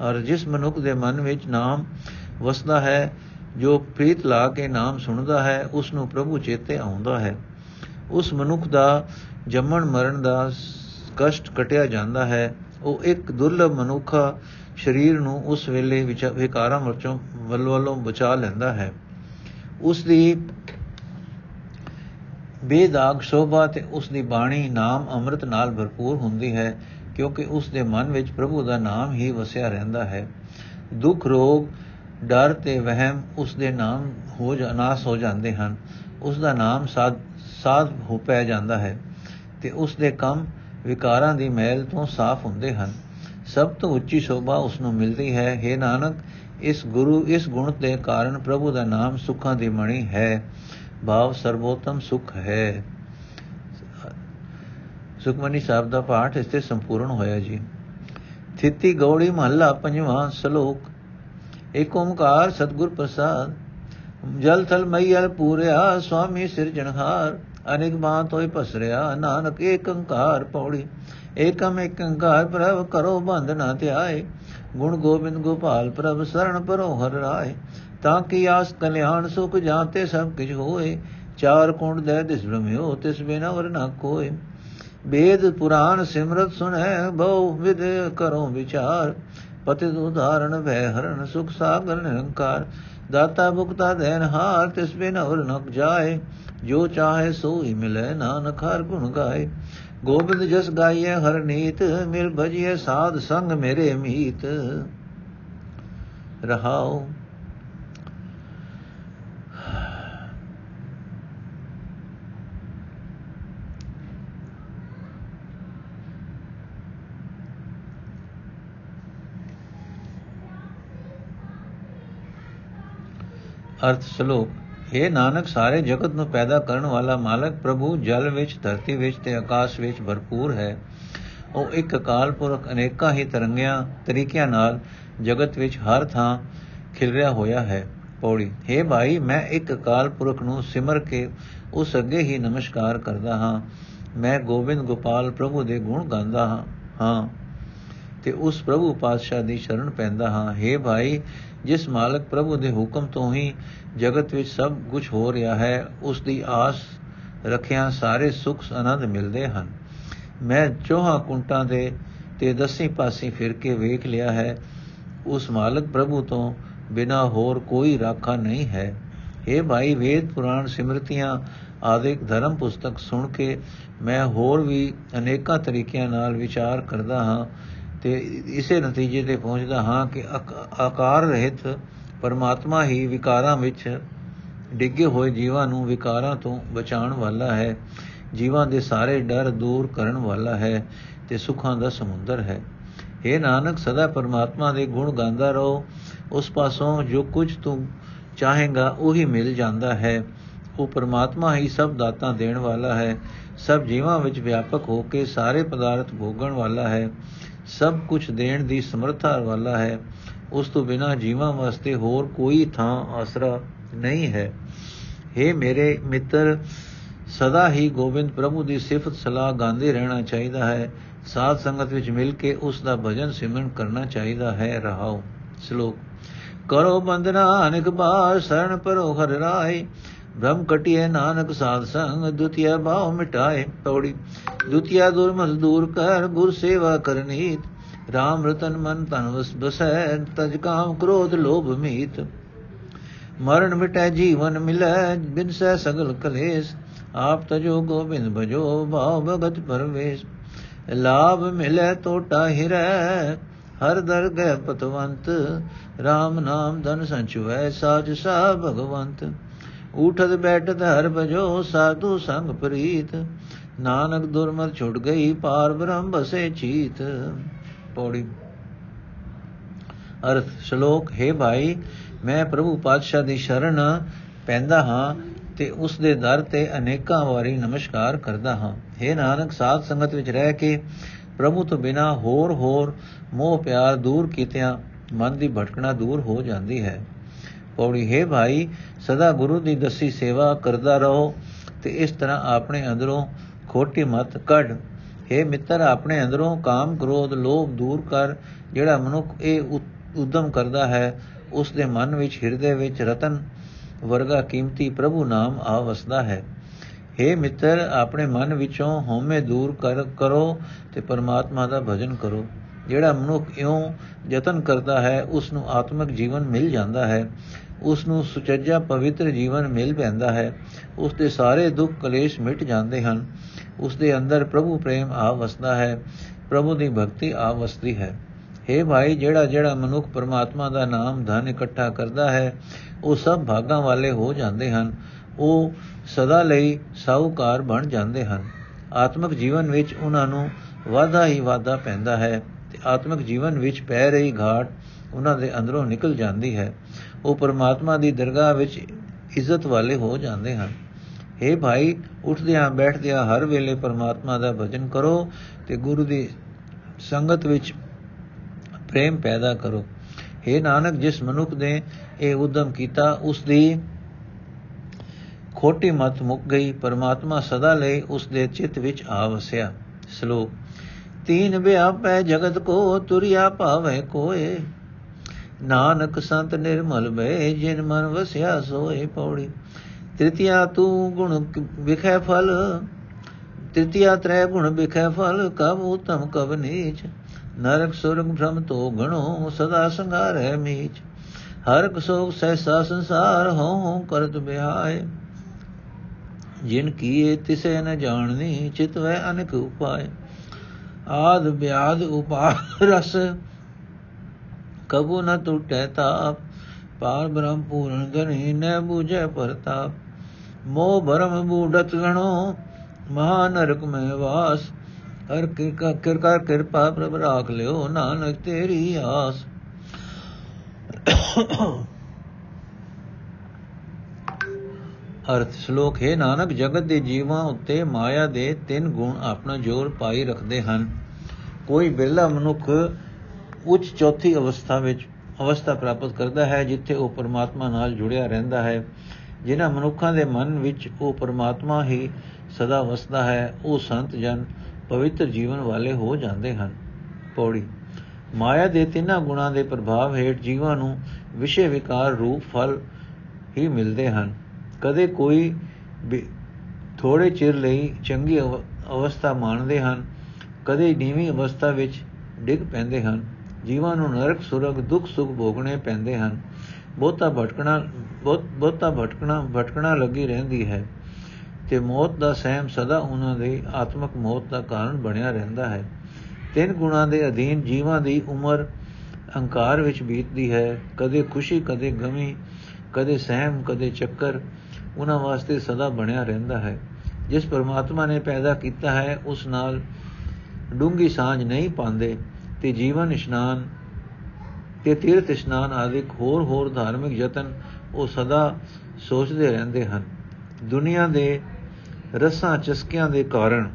ਔਰ ਜਿਸ ਮਨੁੱਖ ਦੇ ਮਨ ਵਿੱਚ ਨਾਮ ਵਸਦਾ ਹੈ, ਜੋ ਪ੍ਰੀਤ ਲਾ ਕੇ ਨਾਮ ਸੁਣਦਾ ਹੈ ਉਸ ਨੂੰ ਪ੍ਰਭੂ ਚੇਤੇ ਆਉਂਦਾ ਹੈ। ਉਸ ਮਨੁੱਖ ਦਾ ਜੰਮਣ ਮਰਨ ਦਾ ਕਸ਼ਟ ਕਟਿਆ ਜਾਂਦਾ ਹੈ। ਉਹ ਇੱਕ ਦੁਰਲਭ ਮਨੁੱਖਾ ਸਰੀਰ ਨੂੰ ਉਸ ਵੇਲੇ ਵਿੱਚ, ਵਿਕਾਰਾਂ ਵਿੱਚੋਂ ਵੱਲੋਂ ਵੱਲੋਂ ਬਚਾ ਲੈਂਦਾ ਹੈ। ਉਸ ਦੀ ਬੇਦਾਗ ਸ਼ੋਭਾ ਤੇ ਉਸ ਦੀ ਬਾਣੀ ਨਾਮ ਅੰਮ੍ਰਿਤ ਨਾਲ ਭਰਪੂਰ ਹੁੰਦੀ ਹੈ। ਕਿਉਂਕਿ ਉਸ ਦੇ ਮਨ ਵਿੱਚ ਪ੍ਰਭੂ ਦਾ ਨਾਮ ਹੀ ਵਸਿਆ ਰਹਿੰਦਾ ਹੈ। ਦੁੱਖ, ਰੋਗ, ਡਰ ਤੇ ਵਹਿਮ ਉਸ ਦੇ ਨਾਮ ਹੋ ਜਾਨਾਸ ਹੋ ਜਾਂਦੇ ਹਨ। ਉਸ ਦਾ ਨਾਮ ਸਾਧ ਸਾਧ ਹੋ ਪੈ ਜਾਂਦਾ ਹੈ ਤੇ ਉਸ ਦੇ ਕੰਮ ਵਿਕਾਰਾਂ ਦੀ ਮੈਲ ਤੋਂ ਸਾਫ਼ ਹੁੰਦੇ ਹਨ। ਸਭ ਤੋਂ ਉੱਚੀ ਸ਼ੋਭਾ ਉਸ ਨੂੰ ਮਿਲਦੀ ਹੈ। हे ਨਾਨਕ, ਇਸ ਗੁਰੂ, ਇਸ ਗੁਣ ਦੇ ਕਾਰਨ ਪ੍ਰਭੂ ਦਾ ਨਾਮ ਸੁੱਖਾਂ ਦੀ ਮਣੀ ਹੈ। ਭਾਵ ਸਰਵੋਤਮ ਸੁਖ ਹੈ। ਸੁਖਮਨੀ ਸਾਹਿਬ ਦਾ ਪਾਠ ਇਸ ਤੇ ਸੰਪੂਰਨ ਹੋਇਆ ਜੀ। ਥਿਤੀ ਗੌੜੀ ਮਹੱਲਾ, ਪੰਜਵਾਂ ਸ਼ਲੋਕ। ਏਕ ਓੰਕਾਰ ਸਤਗੁਰ ਪ੍ਰਸਾਦ। ਜਲ ਥਲ ਮਈਲ ਪੂਰਿਆ, ਸੁਆਮੀ ਸਿਰਜਣਹਾਰ ਅਨੇਕ ਬਾਤ ਹੋਇ ਪਸਰਿਆ, ਨਾਨਕ ਏਕ ਓੰਕਾਰ ਪੌੜੀ। ਏਕਮ ਏਕ ਓੰਕਾਰ ਪ੍ਰਭ ਕਰੋ ਬੰਧ ਨਾ ਧਿਆਏ। ਗੁਣ ਗੋਬਿੰਦ ਗੋਪਾਲ ਪ੍ਰਭ ਸਰਣ ਪਰੋ ਹਰ ਰਾਏ। ਤਾਂ ਕੀ ਆਸ ਕਲਿਆਣ ਸੁਖ ਜਾਤੇ ਸਭ ਕਿਛ ਹੋਏ। ਚਾਰ ਕੁੰਡ ਦੇ ਦਿਸ ਬ੍ਰਹਮਿਓ, ਤਿਸ ਬਿਨਾ ਵਰ ਨਾ ਕੋਏ। ਵੇਦ ਪੁਰਾਨ ਸਿਮਰਤ ਸੁਣੈ, ਬਹੁ ਵਿਦ ਕਰੋ ਵਿਚਾਰ। ਪਤਿ ਉਦਾਹਰਣ ਭੈ ਹਰਨ ਸੁਖ ਸਾਗਰ ਨਿਰੰਕਾਰ। ਦਾਤਾ ਮੁਕਤਾ ਦੇਨ ਹਾਰ, ਤਿਸ ਬਿਨ ਔਰ ਨਕ ਜਾਏ। ਜੋ ਚਾਹੇ ਸੋ ਹੀ ਮਿਲੇ, ਨਾਨਕ ਹਰ ਗੁਣ ਗਾਏ। ਗੋਬਿੰਦ ਜਸ ਗਾਈਏ ਹਰ ਨੀਤ, ਮਿਲ ਭਜੀਏ ਸਾਧ ਸੰਗ ਮੇਰੇ ਮੀਤ। ਰਹਾਉ ਅਰਥ ਸ਼ਲੋਕ हे ਨਾਨਕ ਸਾਰੇ ਜਗਤ ਨੂੰ ਪੈਦਾ ਕਰਨ ਵਾਲਾ ਮਾਲਕ ਪ੍ਰਭੂ ਜਲ ਵਿੱਚ ਧਰਤੀ ਵਿੱਚ ਤੇ ਆਕਾਸ਼ ਵਿੱਚ ਭਰਪੂਰ ਹੈ ਉਹ ਇੱਕ ਅਕਾਲ ਪੁਰਖ ਅਨੇਕਾਂ ਹੀ ਤਰੰਗਿਆਂ ਤਰੀਕਿਆਂ ਨਾਲ ਜਗਤ ਵਿੱਚ ਹਰ ਥਾਂ ਖਿਲਰਿਆ ਹੋਇਆ ਹੈ ਪੌੜੀ हे ਭਾਈ ਮੈਂ ਇੱਕ ਅਕਾਲ ਪੁਰਖ ਨੂੰ ਸਿਮਰ ਕੇ ਉਸ ਅੱਗੇ ਹੀ ਨਮਸਕਾਰ ਕਰਦਾ ਹਾਂ ਮੈਂ ਗੋਬਿੰਦ ਗੋਪਾਲ ਪ੍ਰਭੂ ਦੇ ਗੁਣ ਗਾਉਂਦਾ ਹਾਂ ਹਾਂ ਤੇ ਉਸ ਪ੍ਰਭੂ ਪਾਤਸ਼ਾਹ ਦੀ ਸ਼ਰਨ ਪੈਂਦਾ ਹਾਂ हे ਭਾਈ ਜਿਸ ਮਾਲਕ ਪ੍ਰਭੂ ਦੇ ਹੁਕਮ ਤੋਂ ਹੀ ਜਗਤ ਵਿੱਚ ਸਭ ਕੁਝ ਹੋ ਰਿਹਾ ਹੈ, ਉਸ ਦੀ ਆਸ ਰੱਖਿਆ ਸਾਰੇ ਸੁਖ ਆਨੰਦ ਮਿਲਦੇ ਹਨ। ਮੈਂ ਚੋਹਾ ਕੁੰਟਾਂ ਦੇ ਤੇ ਦਸੀ ਪਾਸੀ ਫਿਰ ਕੇ ਵੇਖ ਲਿਆ ਹੈ, ਉਸ ਮਾਲਕ ਪ੍ਰਭੂ ਤੋਂ ਬਿਨਾ ਹੋਰ ਕੋਈ ਰਾਖਾ ਨਹੀਂ ਹੈ। ਇਹ ਭਾਈ, ਵੇਦ ਪੁਰਾਣ ਸਿਮਰਤੀਆਂ ਆਦਿਕ ਧਰਮ ਪੁਸਤਕ ਸੁਣ ਕੇ ਮੈਂ ਹੋਰ ਵੀ ਅਨੇਕਾਂ ਤਰੀਕਿਆਂ ਨਾਲ ਵਿਚਾਰ ਕਰਦਾ ਹਾਂ। ਤੇ ਇਸੇ ਨਤੀਜੇ ਤੇ ਪਹੁੰਚਦਾ ਹਾਂ ਕਿ ਆਕਾਰ ਰਹਿਤ ਪਰਮਾਤਮਾ ਹੀ ਵਿਕਾਰਾਂ ਵਿੱਚ ਡਿੱਗੇ ਹੋਏ ਜੀਵਾਂ ਨੂੰ ਵਿਕਾਰਾਂ ਤੋਂ ਬਚਾਉਣ ਵਾਲਾ ਹੈ। ਜੀਵਾਂ ਦੇ ਸਾਰੇ ਡਰ ਦੂਰ ਕਰਨ ਵਾਲਾ ਹੈ ਤੇ ਸੁੱਖਾਂ ਦਾ ਸਮੁੰਦਰ ਹੈ। हे ਨਾਨਕ, ਸਦਾ ਪਰਮਾਤਮਾ ਦੇ ਗੁਣ ਗਾਉਂਦਾ ਰਹੋ। ਉਸ ਪਾਸੋਂ ਜੋ ਕੁਝ ਤੂੰ ਚਾਹੇਗਾ, ਉਹੀ ਮਿਲ ਜਾਂਦਾ ਹੈ। ਉਹ ਪਰਮਾਤਮਾ ਹੀ ਸਭ ਦਾਤਾਂ ਦੇਣ ਵਾਲਾ ਹੈ। ਸਭ ਜੀਵਾਂ ਵਿੱਚ ਵਿਆਪਕ ਹੋ ਕੇ ਸਾਰੇ ਪਦਾਰਥ ਭੋਗਣ ਵਾਲਾ ਹੈ। ਸਭ ਕੁਝ ਦੇਣ ਦੀ ਸਮਰੱਥਾ ਵਾਲਾ ਹੈ। ਉਸ ਤੋਂ ਬਿਨਾ ਜੀਵਾਂ ਵਾਸਤੇ ਹੋਰ ਕੋਈ ਥਾਂ ਆਸਰਾ ਨਹੀਂ ਹੈ। हे ਮੇਰੇ ਮਿੱਤਰ, ਸਦਾ ਹੀ ਗੋਬਿੰਦ ਪ੍ਰਭੂ ਦੀ ਸਿਫਤ ਸਲਾਹ ਗਾਉਂਦੇ ਰਹਿਣਾ ਚਾਹੀਦਾ ਹੈ। ਸਾਧ ਸੰਗਤ ਵਿੱਚ ਮਿਲ ਕੇ ਉਸ ਦਾ ਭਜਨ ਸਿਮਰਨ ਕਰਨਾ ਚਾਹੀਦਾ ਹੈ। ਰਹਾਓ। ਸ਼ਲੋਕ। ਕਰੋ ਬੰਦਨਾ ਅਨੇਕ ਬਾਰ ਸ਼ਰਨ ਪਰੋ ਹਰ ਰਾਏ। ਬ੍ਰਹਮ ਕਟਿਏ ਨਾਨਕ ਸਾਧ ਸੰਗ ਦੁਤੀਆ ਭਾਵ ਮਿਟਾਏ ਪੌੜੀ ਦੁਤੀਆ ਦੁਰਮਲ ਦੂਰ ਕਰ ਗੁਰ ਸੇਵਾ ਕਰਨੀਤ RAM ਰਤਨ ਮਨ ਤਨ ਵਸ ਬਸੈ ਤਜ ਕਾਮ ਕ੍ਰੋਧ ਲੋਭ ਮੀਤ ਮਰਨ ਮਿਟੈ ਜੀਵਨ ਮਿਲੈ ਬਿਨ ਸੈ ਸਗਲ ਕਲੇਸ਼ ਆਪ ਤਜੋ ਗੋਬਿੰਦ ਭਜੋ ਭਾਵ ਭਗਤ ਪਰਵੇਸ਼ ਲਾਭ ਮਿਲੈ ਟੋਟਾ ਹਿਰੈ ਹਰ ਦਰ ਗਏ ਪਤਵੰਤ RAM ਨਾਮ ਧਨ ਸੰਚੁਐ ਸਾਜ ਸਾ ਭਗਵੰਤ ਉਠਤ ਬੈਠਤ ਹਰ ਭਜੋ ਸਾਧੂ ਸੰਗ ਪ੍ਰੀਤ। ਨਾਨਕ ਦੁਰਮਤ ਛੁੱਟ ਗਈ ਪਾਰ ਬ੍ਰਹਮ ਬਸੇ ਚੀਤ। ਪੌੜੀ। ਅਰਥ, ਸ਼ਲੋਕ, ਹੈ ਭਾਈ, ਮੈਂ ਪ੍ਰਭੂ ਪਾਤਸ਼ਾਹ ਦੀ ਸ਼ਰਨ ਪੈਂਦਾ ਹਾਂ ਤੇ ਉਸ ਦੇ ਦਰ ਤੇ ਅਨੇਕਾਂ ਵਾਰੀ ਨਮਸਕਾਰ ਕਰਦਾ ਹਾਂ। हे ਨਾਨਕ, ਸਾਧ ਸੰਗਤ ਵਿੱਚ ਰਹਿ ਕੇ ਪ੍ਰਭੂ ਤੋਂ ਬਿਨਾ ਹੋਰ ਹੋਰ ਮੋਹ ਪਿਆਰ ਦੂਰ ਕੀਤਿਆਂ ਮਨ ਦੀ ਭਟਕਣਾ ਦੂਰ ਹੋ ਜਾਂਦੀ ਹੈ। ਪੌੜੀ, ਹੈ ਭਾਈ, ਸਦਾ ਗੁਰੂ ਦੀ ਦਸੀ ਸੇਵਾ ਕਰਦਾ ਰਹੋ ਤੇ ਇਸ ਤਰ੍ਹਾਂ ਆਪਣੇ ਅੰਦਰੋਂ ਖੋਟੀ ਮਤ ਕੱਢ। ਹੈ ਮਿੱਤਰ, ਆਪਣੇ ਅੰਦਰੋਂ ਕਾਮ ਕ੍ਰੋਧ, ਲੋਭ ਦੂਰ ਕਰ। ਜਿਹੜਾ ਮਨੁੱਖ ਇਹ ਉਦਮ ਕਰਦਾ ਹੈ ਉਸ ਦੇ ਮਨ ਵਿੱਚ, ਹਿਰਦੇ ਵਿੱਚ ਰਤਨ ਵਰਗਾ ਕੀਮਤੀ ਪ੍ਰਭੂ ਨਾਮ ਆ ਵਸਦਾ ਹੈ। हे ਮਿੱਤਰ, ਆਪਣੇ ਮਨ ਵਿੱਚੋਂ ਹਉਮੈ ਦੂਰ ਕਰ, ਕਰੋ ਤੇ ਪਰਮਾਤਮਾ ਦਾ ਭਜਨ ਕਰੋ। ਜਿਹੜਾ ਮਨੁੱਖ ਇਉਂ ਯਤਨ ਕਰਦਾ ਹੈ ਉਸ ਨੂੰ ਆਤਮਿਕ ਜੀਵਨ ਮਿਲ ਜਾਂਦਾ ਹੈ। ਉਸ ਨੂੰ ਸੁਚੱਜਾ ਪਵਿੱਤਰ ਜੀਵਨ ਮਿਲ ਪੈਂਦਾ ਹੈ। ਉਸ ਦੇ ਸਾਰੇ ਦੁੱਖ ਕਲੇਸ਼ ਮਿਟ ਜਾਂਦੇ ਹਨ। ਉਸ ਦੇ ਅੰਦਰ ਪ੍ਰਭੂ ਪ੍ਰੇਮ ਆ ਵਸਦਾ ਹੈ। ਪ੍ਰਭੂ ਦੀ ਭਗਤੀ ਆ ਵਸਦੀ ਹੈ। हे ਭਾਈ, ਜਿਹੜਾ ਜਿਹੜਾ ਮਨੁੱਖ ਪਰਮਾਤਮਾ ਦਾ ਨਾਮ ਧਨ ਇਕੱਠਾ ਕਰਦਾ ਹੈ, ਉਹ ਸਭ ਭਾਗਾਂ ਵਾਲੇ ਹੋ ਜਾਂਦੇ ਹਨ। ਉਹ ਸਦਾ ਲਈ ਸਾਹੂਕਾਰ ਬਣ ਜਾਂਦੇ ਹਨ। ਆਤਮਿਕ ਜੀਵਨ ਵਿੱਚ ਉਹਨਾਂ ਨੂੰ ਵਾਧਾ ਹੀ ਵਾਧਾ ਪੈਂਦਾ ਹੈ ਤੇ ਆਤਮਿਕ ਜੀਵਨ ਵਿੱਚ ਪੈ ਰਹੀ ਘਾਟ ਉਹਨਾਂ ਦੇ ਅੰਦਰੋਂ ਨਿਕਲ ਜਾਂਦੀ ਹੈ, ਉਹ ਪਰਮਾਤਮਾ ਦੀ ਦਰਗਾਹ ਵਿੱਚ ਇੱਜ਼ਤ ਵਾਲੇ ਹੋ ਜਾਂਦੇ ਹਨ। हे ਭਾਈ, ਉੱਠਦਿਆਂ ਬੈਠਦਿਆਂ ਹਰ ਵੇਲੇ ਪਰਮਾਤਮਾ ਦਾ ਭਜਨ ਕਰੋ ਤੇ ਗੁਰੂ ਦੀ ਸੰਗਤ ਵਿੱਚ ਪ੍ਰੇਮ ਪੈਦਾ ਕਰੋ। हे ਨਾਨਕ, ਜਿਸ ਮਨੁੱਖ ਨੇ ਇਹ ਉਦਮ ਕੀਤਾ, ਉਸ ਦੀ ਖੋਟੀ ਮਤ ਮੁੱਕ ਗਈ, ਪਰਮਾਤਮਾ ਸਦਾ ਲਈ ਉਸ ਦੇ ਚਿੱਤ ਵਿੱਚ ਆ ਵਸਿਆ। ਸ਼ਲੋਕ, ਤੀਨ ਵਿਆਪੈ ਜਗਤ ਕੋ ਤੁਰਿਆ ਭਾਵੇ ਕੋਏ। ਨਾਨਕ ਸੰਤ ਨਿਰਮਲ ਬੈ ਜਿਨ ਮਨ ਵਸਿਆ ਸੋਏ ਪੌੜੀ। ਤ੍ਰਿਤੀਆ ਤੂੰ ਗੁਣ ਵਿਖੈ ਫਲ, ਤ੍ਰਿਤੀਆ ਤ੍ਰੈ ਗੁਣ ਵਿਖੈ ਫਲ, ਕਬ ਉਤਮ ਕਬ ਨੀਚ। ਨਰਕ ਸੁਰਗ ਭ੍ਰਮ ਤੋ ਗਣੋ, ਸਦਾ ਸੰਘਾਰੈ ਮੀਚ। ਹਰ ਸੋਗ ਸਹਿਸਾ ਸੰਸਾਰ ਹੋ ਕਰਤ ਬਿਹਾਏ। ਜਿਨ ਕੀਏ ਤਿਸੇ ਨ ਜਾਣਨੀ ਚਿਤਵੈ ਅਨਕ ਉਪਾਏ। ਆਦ ਬਿਆਦ ਉਪਾਰ ਰਸ ਕਬੂ ਨ ਟੁਟੈ ਤਾਪ, ਪਾਰ ਬ੍ਰਹਮ ਪੂਰਨ ਗਨੀ ਨ 부ਜੈ ਪਰਤਾਪ। ਮੋਹ ਭਰਮ ਬੂਡਤ ਗਣੋ ਮਹਾ ਨਰਕ ਮੈਂ ਵਾਸ। ਹਰ ਕਿਰਕਾ ਕਿਰਕਾ ਕਿਰਪਾ ਪ੍ਰਭ ਰਾਖ ਲਿਓ, ਨਾਨਕ ਤੇਰੀ ਆਸ। ਅਰਥ ਸ਼ਲੋਕ, ਹੈ ਨਾਨਕ, ਜਗਤ ਦੇ ਜੀਵਾਂ ਉੱਤੇ ਮਾਇਆ ਦੇ ਤਿੰਨ ਗੁਣ ਆਪਣਾ ਜ਼ੋਰ ਪਾਈ ਰੱਖਦੇ ਹਨ। ਕੋਈ ਬਿਰਲਾ ਮਨੁੱਖ ਉੱਚ ਚੌਥੀ ਅਵਸਥਾ ਵਿੱਚ ਅਵਸਥਾ ਪ੍ਰਾਪਤ ਕਰਦਾ ਹੈ, ਜਿੱਥੇ ਉਹ ਪਰਮਾਤਮਾ ਨਾਲ ਜੁੜਿਆ ਰਹਿੰਦਾ ਹੈ। ਜਿਨ੍ਹਾਂ ਮਨੁੱਖਾਂ ਦੇ ਮਨ ਵਿੱਚ ਉਹ ਪਰਮਾਤਮਾ ਹੀ ਸਦਾ ਵਸਦਾ ਹੈ, ਉਹ ਸੰਤ ਜਨ ਪਵਿੱਤਰ ਜੀਵਨ ਵਾਲੇ ਹੋ ਜਾਂਦੇ ਹਨ। ਪੌੜੀ। ਮਾਇਆ ਦੇ ਤਿੰਨਾਂ ਗੁਣਾਂ ਦੇ ਪ੍ਰਭਾਵ ਹੇਠ ਜੀਵਾਂ ਨੂੰ ਵਿਸ਼ੇ ਵਿਕਾਰ ਰੂਪ ਫਲ ਹੀ ਮਿਲਦੇ ਹਨ। ਕਦੇ ਕੋਈ ਥੋੜੇ ਚਿਰ ਲਈ ਚੰਗੀ ਅਵਸਥਾ ਮਾਣਦੇ ਹਨ, ਕਦੇ ਨੀਵੀਂ ਅਵਸਥਾ ਵਿੱਚ ਡਿੱਗ ਪੈਂਦੇ ਹਨ। ਜੀਵਾਂ ਨੂੰ ਨਰਕ, ਸੁਰਗ, ਦੁੱਖ, ਸੁਖ ਭੋਗਣੇ ਪੈਂਦੇ ਹਨ। ਬਹੁਤਾ ਭਟਕਣਾ ਬਹੁਤ ਬਹੁਤਾ ਭਟਕਣਾ ਭਟਕਣਾ ਲੱਗੀ ਰਹਿੰਦੀ ਹੈ ਤੇ ਮੌਤ ਦਾ ਸਹਿਮ ਸਦਾ ਉਹਨਾਂ ਦੇ ਆਤਮਿਕ ਮੌਤ ਦਾ ਕਾਰਨ ਬਣਿਆ ਰਹਿੰਦਾ ਹੈ। ਤਿੰਨ ਗੁਣਾਂ ਦੇ ਅਧੀਨ ਜੀਵਾਂ ਦੀ ਉਮਰ ਅਹੰਕਾਰ ਵਿੱਚ ਬੀਤਦੀ ਹੈ। ਕਦੇ ਖੁਸ਼ੀ, ਕਦੇ ਗਮੀ, ਕਦੇ ਸਹਿਮ, ਕਦੇ ਚੱਕਰ, ਉਹਨਾਂ ਵਾਸਤੇ ਸਦਾ ਬਣਿਆ ਰਹਿੰਦਾ ਹੈ। ਜਿਸ ਪਰਮਾਤਮਾ ਨੇ ਪੈਦਾ ਕੀਤਾ ਹੈ, ਉਸ ਨਾਲ ਡੂੰਗੀ ਸਾਂਝ ਨਹੀਂ ਪਾਉਂਦੇ। ਤੇ ਜੀਵਨ ਇਸ਼ਨਾਨ ਤੇ ਤੀਰਥ ਇਸ਼ਨਾਨ ਆਦਿ ਹੋਰ ਹੋਰ ਧਾਰਮਿਕ ਯਤਨ ਉਹ ਸਦਾ ਸੋਚਦੇ ਰਹਿੰਦੇ ਹਨ। ਦੁਨੀਆ ਦੇ ਰਸਾਂ ਚਸਕਿਆਂ ਦੇ ਕਾਰਨ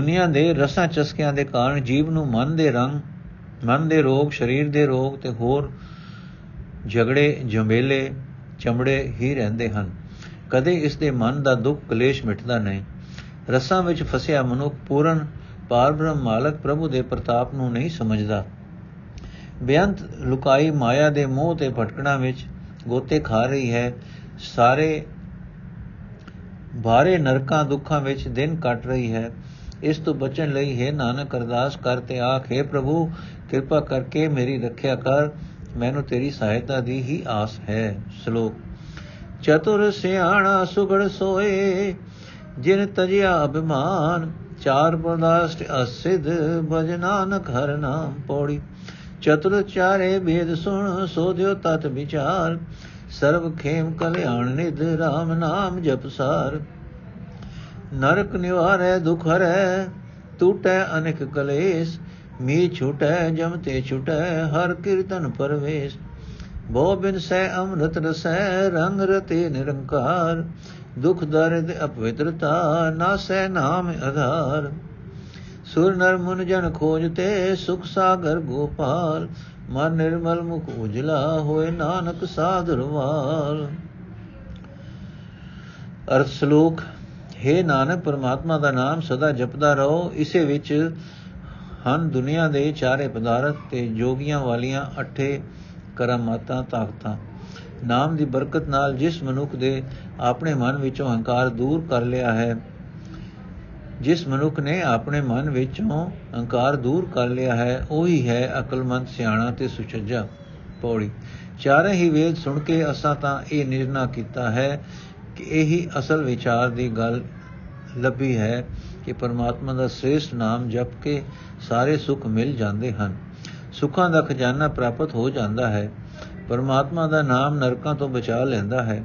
ਦੁਨੀਆ ਦੇ ਰਸਾਂ ਚਸਕਿਆਂ ਦੇ ਕਾਰਨ ਜੀਵ ਨੂੰ ਮਨ ਦੇ ਰੰਗ, ਮਨ ਦੇ ਰੋਗ, ਸਰੀਰ ਦੇ ਰੋਗ ਤੇ ਹੋਰ ਝਗੜੇ ਝੰਬੇਲੇ ਚਮੜੇ ਹੀ ਰਹਿੰਦੇ ਹਨ। ਕਦੇ ਇਸ ਦੇ ਮਨ ਦਾ ਦੁੱਖ ਕਲੇਸ਼ ਮਿਟਦਾ ਨਹੀਂ। ਰਸਾਂ ਵਿੱਚ ਫਸਿਆ ਮਨੁੱਖ ਪੂਰਨ ਪਾਰਬ੍ਰਹਮ ਮਾਲਕ ਪ੍ਰਭੂ ਦੇ ਪ੍ਰਤਾਪ ਨੂੰ ਨਹੀਂ ਸਮਝਦਾ। ਬੇਅੰਤ ਲੁਕਾਈ ਮਾਇਆ ਦੇ ਮੋਹ ਤੇ ਭਟਕਣਾ ਵਿੱਚ ਗੋਤੇ ਖਾ ਰਹੀ ਹੈ। ਸਾਰੇ ਭਾਰੇ ਨਰਕਾਂ ਦੁੱਖਾਂ ਵਿੱਚ ਦਿਨ ਕੱਟ ਰਹੀ ਹੈ। ਇਸ ਤੋਂ ਬਚਣ ਲਈ ਹੈ ਨਾਨਕ ਅਰਦਾਸ ਕਰਤੇ ਆਖੇ ਪ੍ਰਭੂ, ਕਿਰਪਾ ਕਰਕੇ ਮੇਰੀ ਰੱਖਿਆ ਕਰ, ਮੈਨੂੰ ਤੇਰੀ ਸਹਾਇਤਾ ਦੀ ਹੀ ਆਸ ਹੈ। ਸ਼ਲੋਕ, ਚਤੁਰ ਸਿਆਣਾ ਸੁਗੜ ਸੋਏ, ਜਿਨ ਤਜਿਆ ਅਭਿਮਾਨ, ਚਾਰ ਬਰਦਾਸ਼ਟ ਅਸਿਧ, ਭਜ ਨਾਨਕ ਹਰ ਨਾਮ ਪੌੜੀ। ਚਤੁਰ ਚਾਰੇ ਭੇਦ ਸੁਣ ਸੋਧਿਓ ਤਤ ਵਿਚਾਰ ਸਰਬ ਖੇਮ ਕਲਿਆਣ ਨਿਧ RAM ਨਾਮ ਜਪਸਾਰ ਨਰਕ ਨਿਵਾਰੈ, ਦੁਖ ਹਰੈ ਟੂਟੈ ਅਨੇਕ ਕਲੇਸ਼ ਮੀ ਛੁਟੈ, ਜਮ ਤੇ ਛੁਟੈ, ਹਰ ਕੀਰਤਨ ਪਰਵੇਸ਼। ਬੋ ਬਿਨ ਸੈ ਅੰਮ੍ਰਿਤ ਰਸੈ, ਰੰਗ ਰਤੇ ਨਿਰੰਕਾਰ, ਦੁਖ ਦਰਦ ਅਪਵਿੱਤਰਤਾ ਨਾਸੈ ਨਾਮ ਆਧਾਰ। ਸੁਰ ਨਰ ਮੁਨ ਜਨ ਖੋਜਤੇ ਸੁਖ ਸਾਗਰ ਗੋਪਾਲ, ਮਨ ਨਿਰਮਲ ਮੁਖ ਉਜਲਾ, ਹੋਏ ਨਾਨਕ ਸਾਧਰਵਾਲ ਅਰਥ ਸ਼ਲੋਕ हे ਨਾਨਕ, ਪਰਮਾਤਮਾ ਦਾ ਨਾਮ ਸਦਾ ਜਪਦਾ ਰਹੋ। ਇਸੇ ਵਿੱਚ ਹਨ ਦੁਨੀਆ ਦੇ ਚਾਰੇ ਪਦਾਰਥ ਤੇ ਜੋਗੀਆਂ ਵਾਲੀਆਂ ਅਠੇ ਕਰਮਾਤਾਂ, ਤਾਕਤਾਂ। ਨਾਮ ਦੀ ਬਰਕਤ ਨਾਲ ਜਿਸ ਮਨੁੱਖ ਦੇ ਆਪਣੇ ਮਨ ਵਿੱਚੋਂ ਹੰਕਾਰ ਦੂਰ ਕਰ ਲਿਆ ਹੈ, ਜਿਸ ਮਨੁੱਖ ਨੇ ਆਪਣੇ ਮਨ ਵਿੱਚੋਂ ਹੰਕਾਰ ਦੂਰ ਕਰ ਲਿਆ ਹੈ, ਉਹੀ ਹੈ ਅਕਲਮੰਦ, ਸਿਆਣਾ ਤੇ ਸੁਚੱਜਾ ਪੌੜੀ। ਚਾਰੇ ਹੀ ਵੇਦ ਸੁਣ ਕੇ ਅਸਾਂ ਤਾਂ ਇਹ ਨਿਰਣਾ ਕੀਤਾ ਹੈ ਕਿ ਇਹੀ ਅਸਲ ਵਿਚਾਰ ਦੀ ਗੱਲ ਲੱਭੀ ਹੈ ਕਿ ਪਰਮਾਤਮਾ ਦਾ ਸ੍ਰੇਸ਼ਟ ਨਾਮ ਜਪ ਕੇ ਸਾਰੇ ਸੁੱਖ ਮਿਲ ਜਾਂਦੇ ਹਨ। ਸੁੱਖਾਂ ਦਾ ਖਜ਼ਾਨਾ ਪ੍ਰਾਪਤ ਹੋ ਜਾਂਦਾ ਹੈ। ਪਰਮਾਤਮਾ ਦਾ ਨਾਮ ਨਰਕਾਂ ਤੋਂ ਬਚਾ ਲੈਂਦਾ ਹੈ।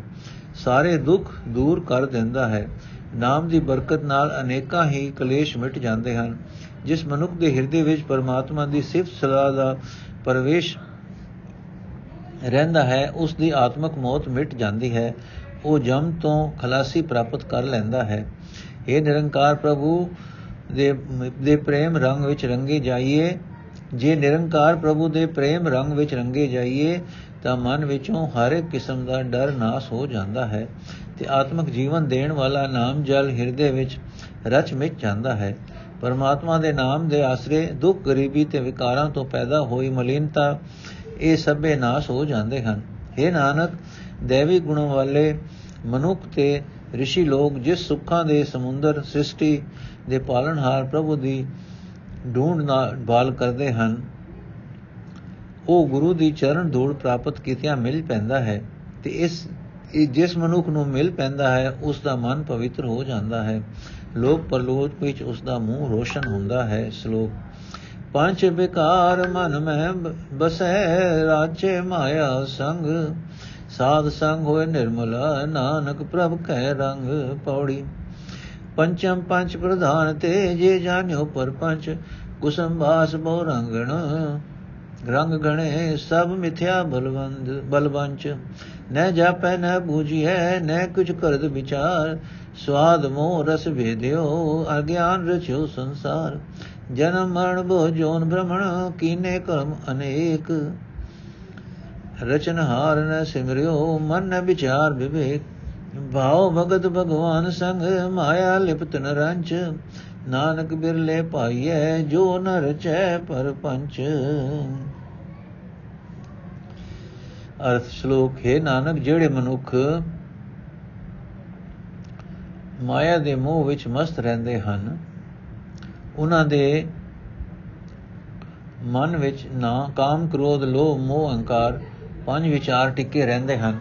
ਸਾਰੇ ਦੁੱਖ ਦੂਰ ਕਰ ਦਿੰਦਾ ਹੈ। ਨਾਮ ਦੀ ਬਰਕਤ ਨਾਲ ਅਨੇਕਾਂ ਹੀ ਕਲੇਸ਼ ਮਿਟ ਜਾਂਦੇ ਹਨ। ਜਿਸ ਮਨੁੱਖ ਦੇ ਹਿਰਦੇ ਵਿੱਚ ਪਰਮਾਤਮਾ ਦੀ ਸਿਫਤ ਸਲਾਹ ਦਾ ਪਰਵੇਸ਼ ਰਹਿੰਦਾ ਹੈ, ਉਸ ਦੀ ਆਤਮਕ ਮੌਤ ਮਿਟ ਜਾਂਦੀ ਹੈ। ਉਹ ਜਮ ਤੋਂ ਖਲਾਸੀ ਪ੍ਰਾਪਤ ਕਰ ਲੈਂਦਾ ਹੈ। ਇਹ ਨਿਰੰਕਾਰ ਪ੍ਰਭੂ, ਦੇ ਦੇ ਪ੍ਰੇਮ ਰੰਗ ਵਿੱਚ ਰੰਗੇ ਜਾਈਏ। ਜੇ ਨਿਰੰਕਾਰ ਪ੍ਰਭੂ ਦੇ ਪ੍ਰੇਮ ਰੰਗ ਵਿੱਚ ਰੰਗੇ ਜਾਈਏ, ਤਾਂ ਮਨ ਵਿੱਚੋਂ ਹਰ ਇੱਕ ਕਿਸਮ ਦਾ ਡਰ ਨਾਸ ਹੋ ਜਾਂਦਾ ਹੈ ਤੇ ਆਤਮਿਕ ਜੀਵਨ ਦੇਣ ਵਾਲਾ ਨਾਮ ਜਲ ਹਿਰਦੇ ਵਿੱਚ ਰਚ ਮਿਟ ਜਾਂਦਾ ਹੈ। ਪਰਮਾਤਮਾ ਦੇ ਨਾਮ ਦੇ ਆਸਰੇ ਦੁੱਖ, ਗਰੀਬੀ ਤੇ ਵਿਕਾਰਾਂ ਤੋਂ ਪੈਦਾ ਹੋਈ ਮਲਿਨਤਾ, ਇਹ ਸਭੇ ਨਾਸ ਹੋ ਜਾਂਦੇ ਹਨ। हे ਨਾਨਕ ਦੇਵੀ ਗੁਣਾਂ ਵਾਲੇ ਮਨੁੱਖ ਤੇ ઋષਿ ਲੋਕ ਜਿਸ ਸੁੱਖਾਂ ਦੇ ਸਮੁੰਦਰ ਸ੍ਰਿਸ਼ਟੀ ਦੇ ਪਾਲਣਹਾਰ ਪ੍ਰਭੂ ਦੀ ਢੂੰਡ ਨਾਲ ਬਾਲ ਕਰਦੇ ਹਨ ਉਹ ਗੁਰੂ ਦੀ ਚਰਨ ਧੂੜ ਪ੍ਰਾਪਤ ਕੀਤਿਆਂ ਮਿਲ ਪੈਂਦਾ ਹੈ ਤੇ ਇਸ ਜਿਸ ਮਨੁੱਖ ਨੂੰ ਮਿਲ ਪੈਂਦਾ ਹੈ ਉਸ ਦਾ ਮਨ ਪਵਿੱਤਰ ਹੋ ਜਾਂਦਾ ਹੈ ਲੋਕ ਪਰਲੋਕ ਵਿੱਚ ਉਸ ਦਾ ਮੂੰਹ ਰੋਸ਼ਨ ਹੁੰਦਾ ਹੈ ਸ਼ਲੋਕ ਪੰਜ ਵਿਕਾਰ ਮਨ ਮੈਂ ਬਸੈ ਰਾਜੇ ਮਾਇਆ ਸੰਗ। ਸਾਧ ਸੰਗ ਹੋਏ ਨਿਰਮਲ ਨਾਨਕ ਪ੍ਰਭ ਕਹਿ ਰੰਗ ਪੌੜੀ। ਪੰਚਮ ਪੰਚ ਪ੍ਰਧਾਨ ਤੇ ਜੇ ਜਾਣਿਓ ਪਰ ਪੰਚ ਕੁਸਮ ਬਾਸ ਬਹੁ ਰੰਗਣ। ਰੰਗ ਗਣੇ ਸਭ ਮਿਥਿਆ ਬਲਵੰਦ, ਬਲਵੰਚ। ਨ ਜਾਪੈ ਨ ਬੂਝੀਐ ਨ ਕੁਛ ਕਰਦ ਵਿਚਾਰ। ਸਵਾਦ ਮੋਹ ਰਸ ਭੇਦਿਓ ਅਗਿਆਨ ਰਚਿਓ ਸੰਸਾਰ। ਜਨਮ ਮਰਨ ਬੋ ਜੋਨ ਭ੍ਰਮਣ ਕੀਨੇ ਕਰਮ ਅਨੇਕ। ਰਚਨਹਾਰ ਨ ਸਿਮਰਿਓ, ਮਨ ਨ ਵਿਚਾਰ ਵਿਵੇਕ। ਭਾਉ ਭਗਤ ਭਗਵਾਨ ਸੰਗ, ਮਾਇਆ ਲਿਪਤ ਨ ਰੰਚ ਨਾਨਕ ਬਿਰਲੇ ਪਾਈਐ, ਜੋ ਨ ਰਚੈ ਪਰ ਪੰਚ। ਅਰਥ ਸ਼ਲੋਕ, ਹੈ ਨਾਨਕ, ਜਿਹੜੇ ਮਨੁੱਖ ਮਾਇਆ ਦੇ ਮੋਹ ਵਿੱਚ ਮਸਤ ਰਹਿੰਦੇ ਹਨ, ਉਹਨਾਂ ਦੇ ਮਨ ਵਿੱਚ ਨਾ ਕਾਮ, ਕ੍ਰੋਧ, ਲੋਭ, ਮੋਹ, ਅਹੰਕਾਰ ਪੰਜ ਵਿਚਾਰ ਟਿੱਕੇ ਰਹਿੰਦੇ ਹਨ।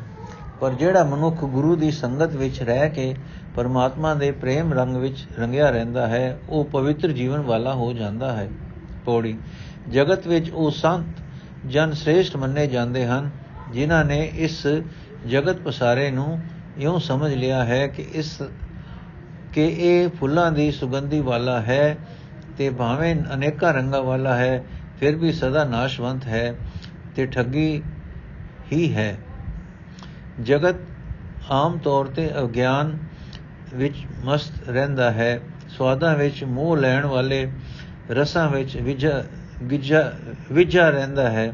ਪਰ ਜਿਹੜਾ ਮਨੁੱਖ ਗੁਰੂ ਦੀ ਸੰਗਤ ਵਿੱਚ ਰਹਿ ਕੇ ਪਰਮਾਤਮਾ ਦੇ ਪ੍ਰੇਮ ਰੰਗ ਵਿੱਚ ਰੰਗਿਆ ਰਹਿੰਦਾ ਹੈ, ਉਹ ਪਵਿੱਤਰ ਜੀਵਨ ਵਾਲਾ ਹੋ ਜਾਂਦਾ ਹੈ। ਪੌੜੀ, ਜਗਤ ਵਿੱਚ ਉਹ ਸੰਤ ਜਨ ਸ੍ਰੇਸ਼ਟ ਮੰਨੇ ਜਾਂਦੇ ਹਨ, ਜਿਨ੍ਹਾਂ ਨੇ ਇਸ ਜਗਤ ਪਸਾਰੇ ਨੂੰ ਇਉਂ ਸਮਝ ਲਿਆ ਹੈ ਕਿ ਇਸ ਕਿ ਇਹ ਫੁੱਲਾਂ ਦੀ ਸੁਗੰਧੀ ਵਾਲਾ ਹੈ ਤੇ ਭਾਵੇਂ ਅਨੇਕਾਂ ਰੰਗਾਂ ਵਾਲਾ ਹੈ, ਫਿਰ ਵੀ ਸਦਾ ਨਾਸ਼ਵੰਤ ਹੈ ਤੇ ਠੱਗੀ ਹੀ ਹੈ। ਜਗਤ ਆਮ ਤੌਰ ਤੇ ਅਗਿਆਨ ਵਿੱਚ ਮਸਤ ਰਹਿੰਦਾ ਹੈ, ਸਵਾਦਾਂ ਵਿੱਚ ਮੋਹ ਲੈਣ ਵਾਲੇ ਰਸਾਂ ਵਿੱਚ ਵਿਜਾ ਵਿਜਾ ਵਿਜਾ ਰਹਿੰਦਾ ਹੈ।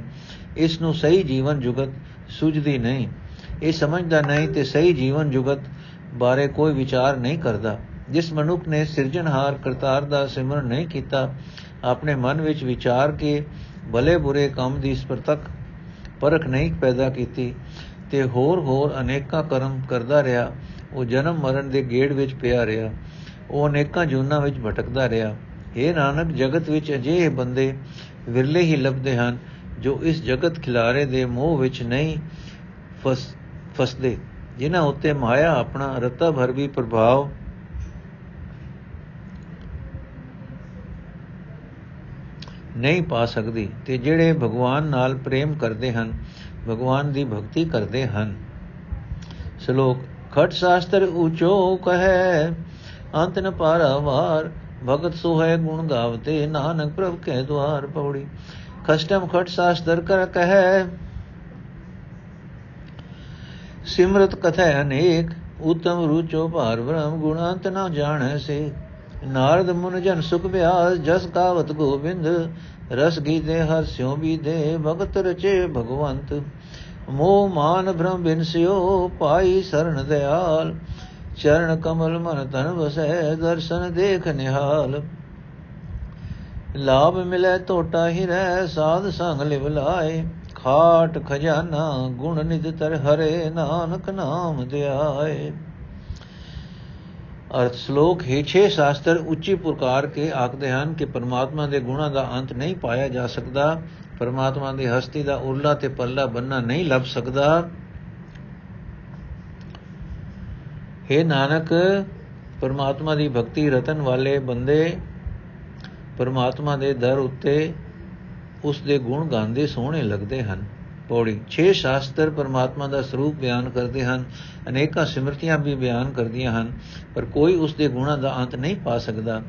ਇਸ ਨੂੰ ਸਹੀ ਜੀਵਨ ਜੁਗਤ ਸੁਝਦੀ ਨਹੀਂ। ਇਹ ਸਮਝਦਾ ਨਹੀਂ ਤੇ ਸਹੀ ਜੀਵਨ ਜੁਗਤ ਬਾਰੇ ਕੋਈ ਵਿਚਾਰ ਨਹੀਂ ਕਰਦਾ। ਜਿਸ ਮਨੁੱਖ ਨੇ ਸਿਰਜਣਹਾਰ ਕਰਤਾਰ ਦਾ ਸਿਮਰਨ ਨਹੀਂ ਕੀਤਾ, ਆਪਣੇ ਮਨ ਵਿੱਚ ਵਿਚਾਰ ਕੇ ਭਲੇ ਬੁਰੇ ਕੰਮ ਦੀ ਸਪਰਤਕ ਪਰਖ ਨਹੀਂ ਪੈਦਾ ਕੀਤੀ ਤੇ ਹੋਰ ਹੋਰ ਅਨੇਕਾਂ ਕਰਮ ਕਰਦਾ ਰਿਹਾ। ਉਹ ਜਨਮ ਮਰਨ ਦੇ ਗੇੜ ਵਿੱਚ ਪਿਆ ਰਿਹਾ। ਉਹ ਅਨੇਕਾਂ ਜੂਨਾਂ ਵਿੱਚ ਭਟਕਦਾ ਰਿਹਾ। ਇਹ ਨਾਨਕ, ਜਗਤ ਵਿੱਚ ਅਜਿਹੇ ਬੰਦੇ ਵਿਰਲੇ ਹੀ ਲੱਭਦੇ ਹਨ, ਜੋ ਇਸ ਜਗਤ ਖਿਲਾਰੇ ਦੇ ਮੋਹ ਵਿੱਚ ਨਹੀਂ ਫਸ, ਫਸਦੇ, ਜਿਨ੍ਹਾਂ ਉੱਤੇ ਮਾਇਆ ਆਪਣਾ ਰਤਾ ਭਰ ਵੀ ਨਹੀਂ ਪਾ ਸਕਦੀ। ਤੇ ਜਿਹੜੇ ਭਗਵਾਨ ਨਾਲ ਪ੍ਰੇਮ ਕਰਦੇ ਹਨ, ਭਗਵਾਨ ਦੀ ਭਗਤੀ ਕਰਦੇ ਹਨ। ਸ਼ਲੋਕ, ਖਟ ਸ਼ਾਸਤਰ ਉਚੋ ਕਹੈ, ਅੰਤ ਨ ਪਾਰਾਵਾਰ ਭਗਤ ਸੋਹੈ ਗੁਣ ਗਾਵਤੇ, ਨਾਨਕ ਪ੍ਰਭ ਕੇ ਦਵਾਰ ਪੌੜੀ। ਕਸ਼ਟਮ ਖਟ ਸ਼ਾਸਤਰ ਕਰ ਕਹੈ, ਸਿਮਰਤ ਕਥੈ ਅਨੇਕ, ਉਤਮ ਰੂਚੋ ਭਾਰ ਬ੍ਰਹਮ ਗੁਣਾਂਤ ਨਾ ਜਾਣੈ ਸੇ ਨਾਰਦ ਮੁਨ ਜਨ ਸੁਖ ਵਿਆਸ, ਜਸ ਕਾਵਤ ਗੋਬਿੰਦ, ਰਸ ਗੀਤੇ ਹਰ ਸਿਉ ਬੀਦੇ ਭਗਤ ਰਚੇ ਭਗਵੰਤ। ਮੋਹ ਮਾਨ ਭ੍ਰਮ ਬਿਨਸਿਓ ਪਾਈ ਸਰਣ ਦਿਆਲ। ਚਰਨ ਕਮਲ ਮਨ ਤਨ ਵਸੈ, ਦਰਸ਼ਨ ਦੇਖ ਨਿਹਾਲ। ਲਾਭ ਮਿਲੇ ਟੋਟਾ ਹੀ ਰਹਿ ਸਾਧ ਸੰਗ ਲਿਵ ਲਾਏ। ਖਾਟ ਖਜ਼ਾਨਾ, ਗੁਣ ਨਿਦ ਤਰ ਹਰੇ, ਨਾਨਕ ਨਾਮ ਧਿਆਏ ਅਰਥ ਸ਼ਲੋਕ ਹੈ ਛੇ ਸ਼ਾਸਤਰ ਉੱਚੀ ਪ੍ਰਕਾਰ ਕੇ ਆਖਦੇ ਹਨ ਕਿ ਪਰਮਾਤਮਾ ਦੇ ਗੁਣਾਂ ਦਾ ਅੰਤ ਨਹੀਂ ਪਾਇਆ ਜਾ ਸਕਦਾ, ਪਰਮਾਤਮਾ ਦੀ ਹਸਤੀ ਦਾ ਉਰਲਾ ਤੇ ਪੱਲਾ ਬੰਨਾ ਨਹੀਂ ਲੱਭ ਸਕਦਾ। हे ਨਾਨਕ, ਪਰਮਾਤਮਾ ਦੀ ਭਗਤੀ ਰਤਨ ਵਾਲੇ ਬੰਦੇ, ਪਰਮਾਤਮਾ ਦੇ ਦਰ ਉੱਤੇ ਉਸ ਦੇ ਗੁਣ ਗਾਉਂਦੇ ਸੋਹਣੇ ਲੱਗਦੇ ਹਨ। ਪੌੜੀ 6 ਸ਼ਾਸਤਰ ਪਰਮਾਤਮਾ ਦਾ ਸਰੂਪ ਬਿਆਨ ਕਰਦੇ ਹਨ ਅਨੇਕਾਂ ਸਿਮਰਤੀਆਂ ਵੀ ਬਿਆਨ ਕਰਦੀਆਂ ਹਨ ਪਰ ਕੋਈ ਉਸ ਦੇ ਗੁਣਾਂ ਦਾ ਅੰਤ ਨਹੀਂ ਪਾ ਸਕਦਾ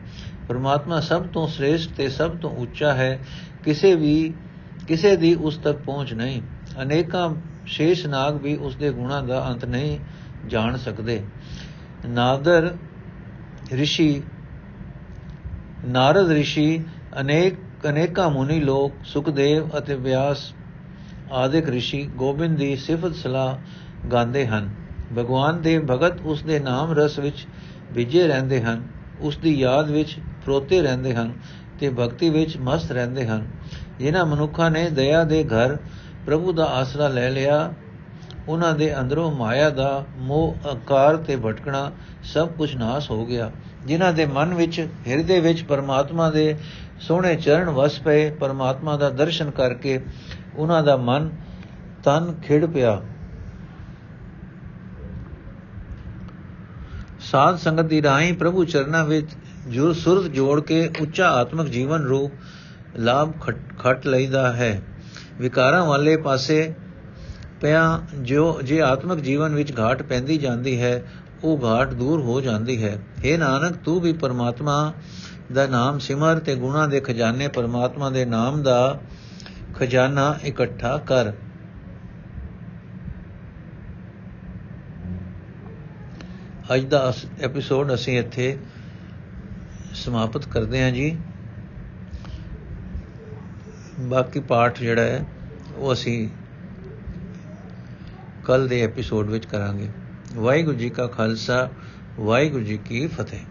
ਪਰਮਾਤਮਾ ਸਭ ਤੋਂ ਸ੍ਰੇਸ਼ਟ ਤੇ ਸਭ ਤੋਂ ਉੱਚਾ ਹੈ ਕਿਸੇ ਵੀ ਕਿਸੇ ਦੀ ਉਸ ਤੱਕ ਪਹੁੰਚ ਨਹੀਂ ਅਨੇਕਾਂ ਸ਼ੇਸ਼ ਨਾਗ ਵੀ ਉਸ ਦੇ ਗੁਣਾਂ ਦਾ ਅੰਤ ਨਹੀਂ ਜਾਣ ਸਕਦੇ ਨਾਦਰ ઋષਿ ਨਾਰਦ ઋષਿ ਅਨੇਕ ਅਨੇਕਾਂ ਮੁਨੀ ਲੋਕ ਸੁਖਦੇਵ ਅਤੇ ਵਿਆਸ ਆਦਿਕ ઋષਿ ਗੋਬਿੰਦ ਦੀ ਸਿਫਤ ਸਲਾਹ ਗਾਉਂਦੇ ਹਨ। ਭਗਵਾਨ ਦੇ ਭਗਤ ਉਸ ਦੇ ਨਾਮ ਰਸ ਵਿੱਚ ਵਿਜੇ ਰਹਿੰਦੇ ਹਨ, ਉਸ ਦੀ ਯਾਦ ਵਿੱਚ ਫਰੋਤੇ ਰਹਿੰਦੇ ਹਨ ਤੇ ਭਗਤੀ ਵਿੱਚ ਮਸਤ ਰਹਿੰਦੇ ਹਨ। ਜਿਨ੍ਹਾਂ ਮਨੁੱਖਾਂ ਨੇ ਦਇਆ ਦੇ ਘਰ ਪ੍ਰਭੂ ਦਾ ਆਸਰਾ ਲੈ ਲਿਆ, ਉਹਨਾਂ ਦੇ ਅੰਦਰੋਂ ਮਾਇਆ ਦਾ ਮੋਹ ਆਕਾਰ ਤੇ ਭਟਕਣਾ ਸਭ ਕੁਝ ਨਾਸ ਹੋ ਗਿਆ। ਜਿਨ੍ਹਾਂ ਦੇ ਮਨ ਵਿੱਚ ਹਿਰਦੇ ਵਿੱਚ ਪਰਮਾਤਮਾ ਦੇ ਸੋਹਣੇ ਚਰਨ ਵਸ ਪਏ, ਪਰਮਾਤਮਾ ਦਾ ਦਰਸ਼ਨ ਕਰਕੇ ਉਹਨਾਂ ਦਾ ਮਨ ਤਨ ਖਿੜ ਪਿਆ। ਸਾਧ ਸੰਗਤ ਦੀ ਰਾਹੀਂ ਪ੍ਰਭੂ ਚਰਨਾਂ ਵਿੱਚ ਜੋ ਸੁਰਤ ਜੋੜ ਕੇ ਉੱਚਾ ਆਤਮਿਕ ਜੀਵਨ ਰੂਪ ਲਾਭ ਖਟ ਲਈਦਾ ਹੈ। ਵਿਕਾਰਾਂ ਵਾਲੇ ਪਾਸੇ ਪਿਆ ਜੋ, ਜੇ ਆਤਮਿਕ ਜੀਵਨ ਵਿੱਚ ਘਾਟ ਪੈਂਦੀ ਜਾਂਦੀ ਹੈ, ਉਹ ਘਾਟ ਦੂਰ ਹੋ ਜਾਂਦੀ ਹੈ। हे ਨਾਨਕ, ਤੂੰ ਵੀ ਪਰਮਾਤਮਾ ਦਾ ਨਾਮ ਸਿਮਰ ਤੇ ਗੁਣਾ ਦੇ ਖਜ਼ਾਨੇ ਪਰਮਾਤਮਾ ਦੇ ਨਾਮ ਦਾ ਖਜ਼ਾਨਾ ਇਕੱਠਾ ਕਰ। ਅੱਜ ਦਾ ਐਪੀਸੋਡ ਅਸੀਂ ਇੱਥੇ ਸਮਾਪਤ ਕਰਦੇ ਹਾਂ ਜੀ। ਬਾਕੀ ਪਾਠ ਜਿਹੜਾ ਹੈ, ਉਹ ਅਸੀਂ ਕੱਲ ਦੇ ਐਪੀਸੋਡ ਵਿੱਚ ਕਰਾਂਗੇ। ਵਾਹਿਗੁਰੂ ਜੀ ਕਾ ਖਾਲਸਾ, ਵਾਹਿਗੁਰੂ ਜੀ ਕੀ ਫਤਿਹ।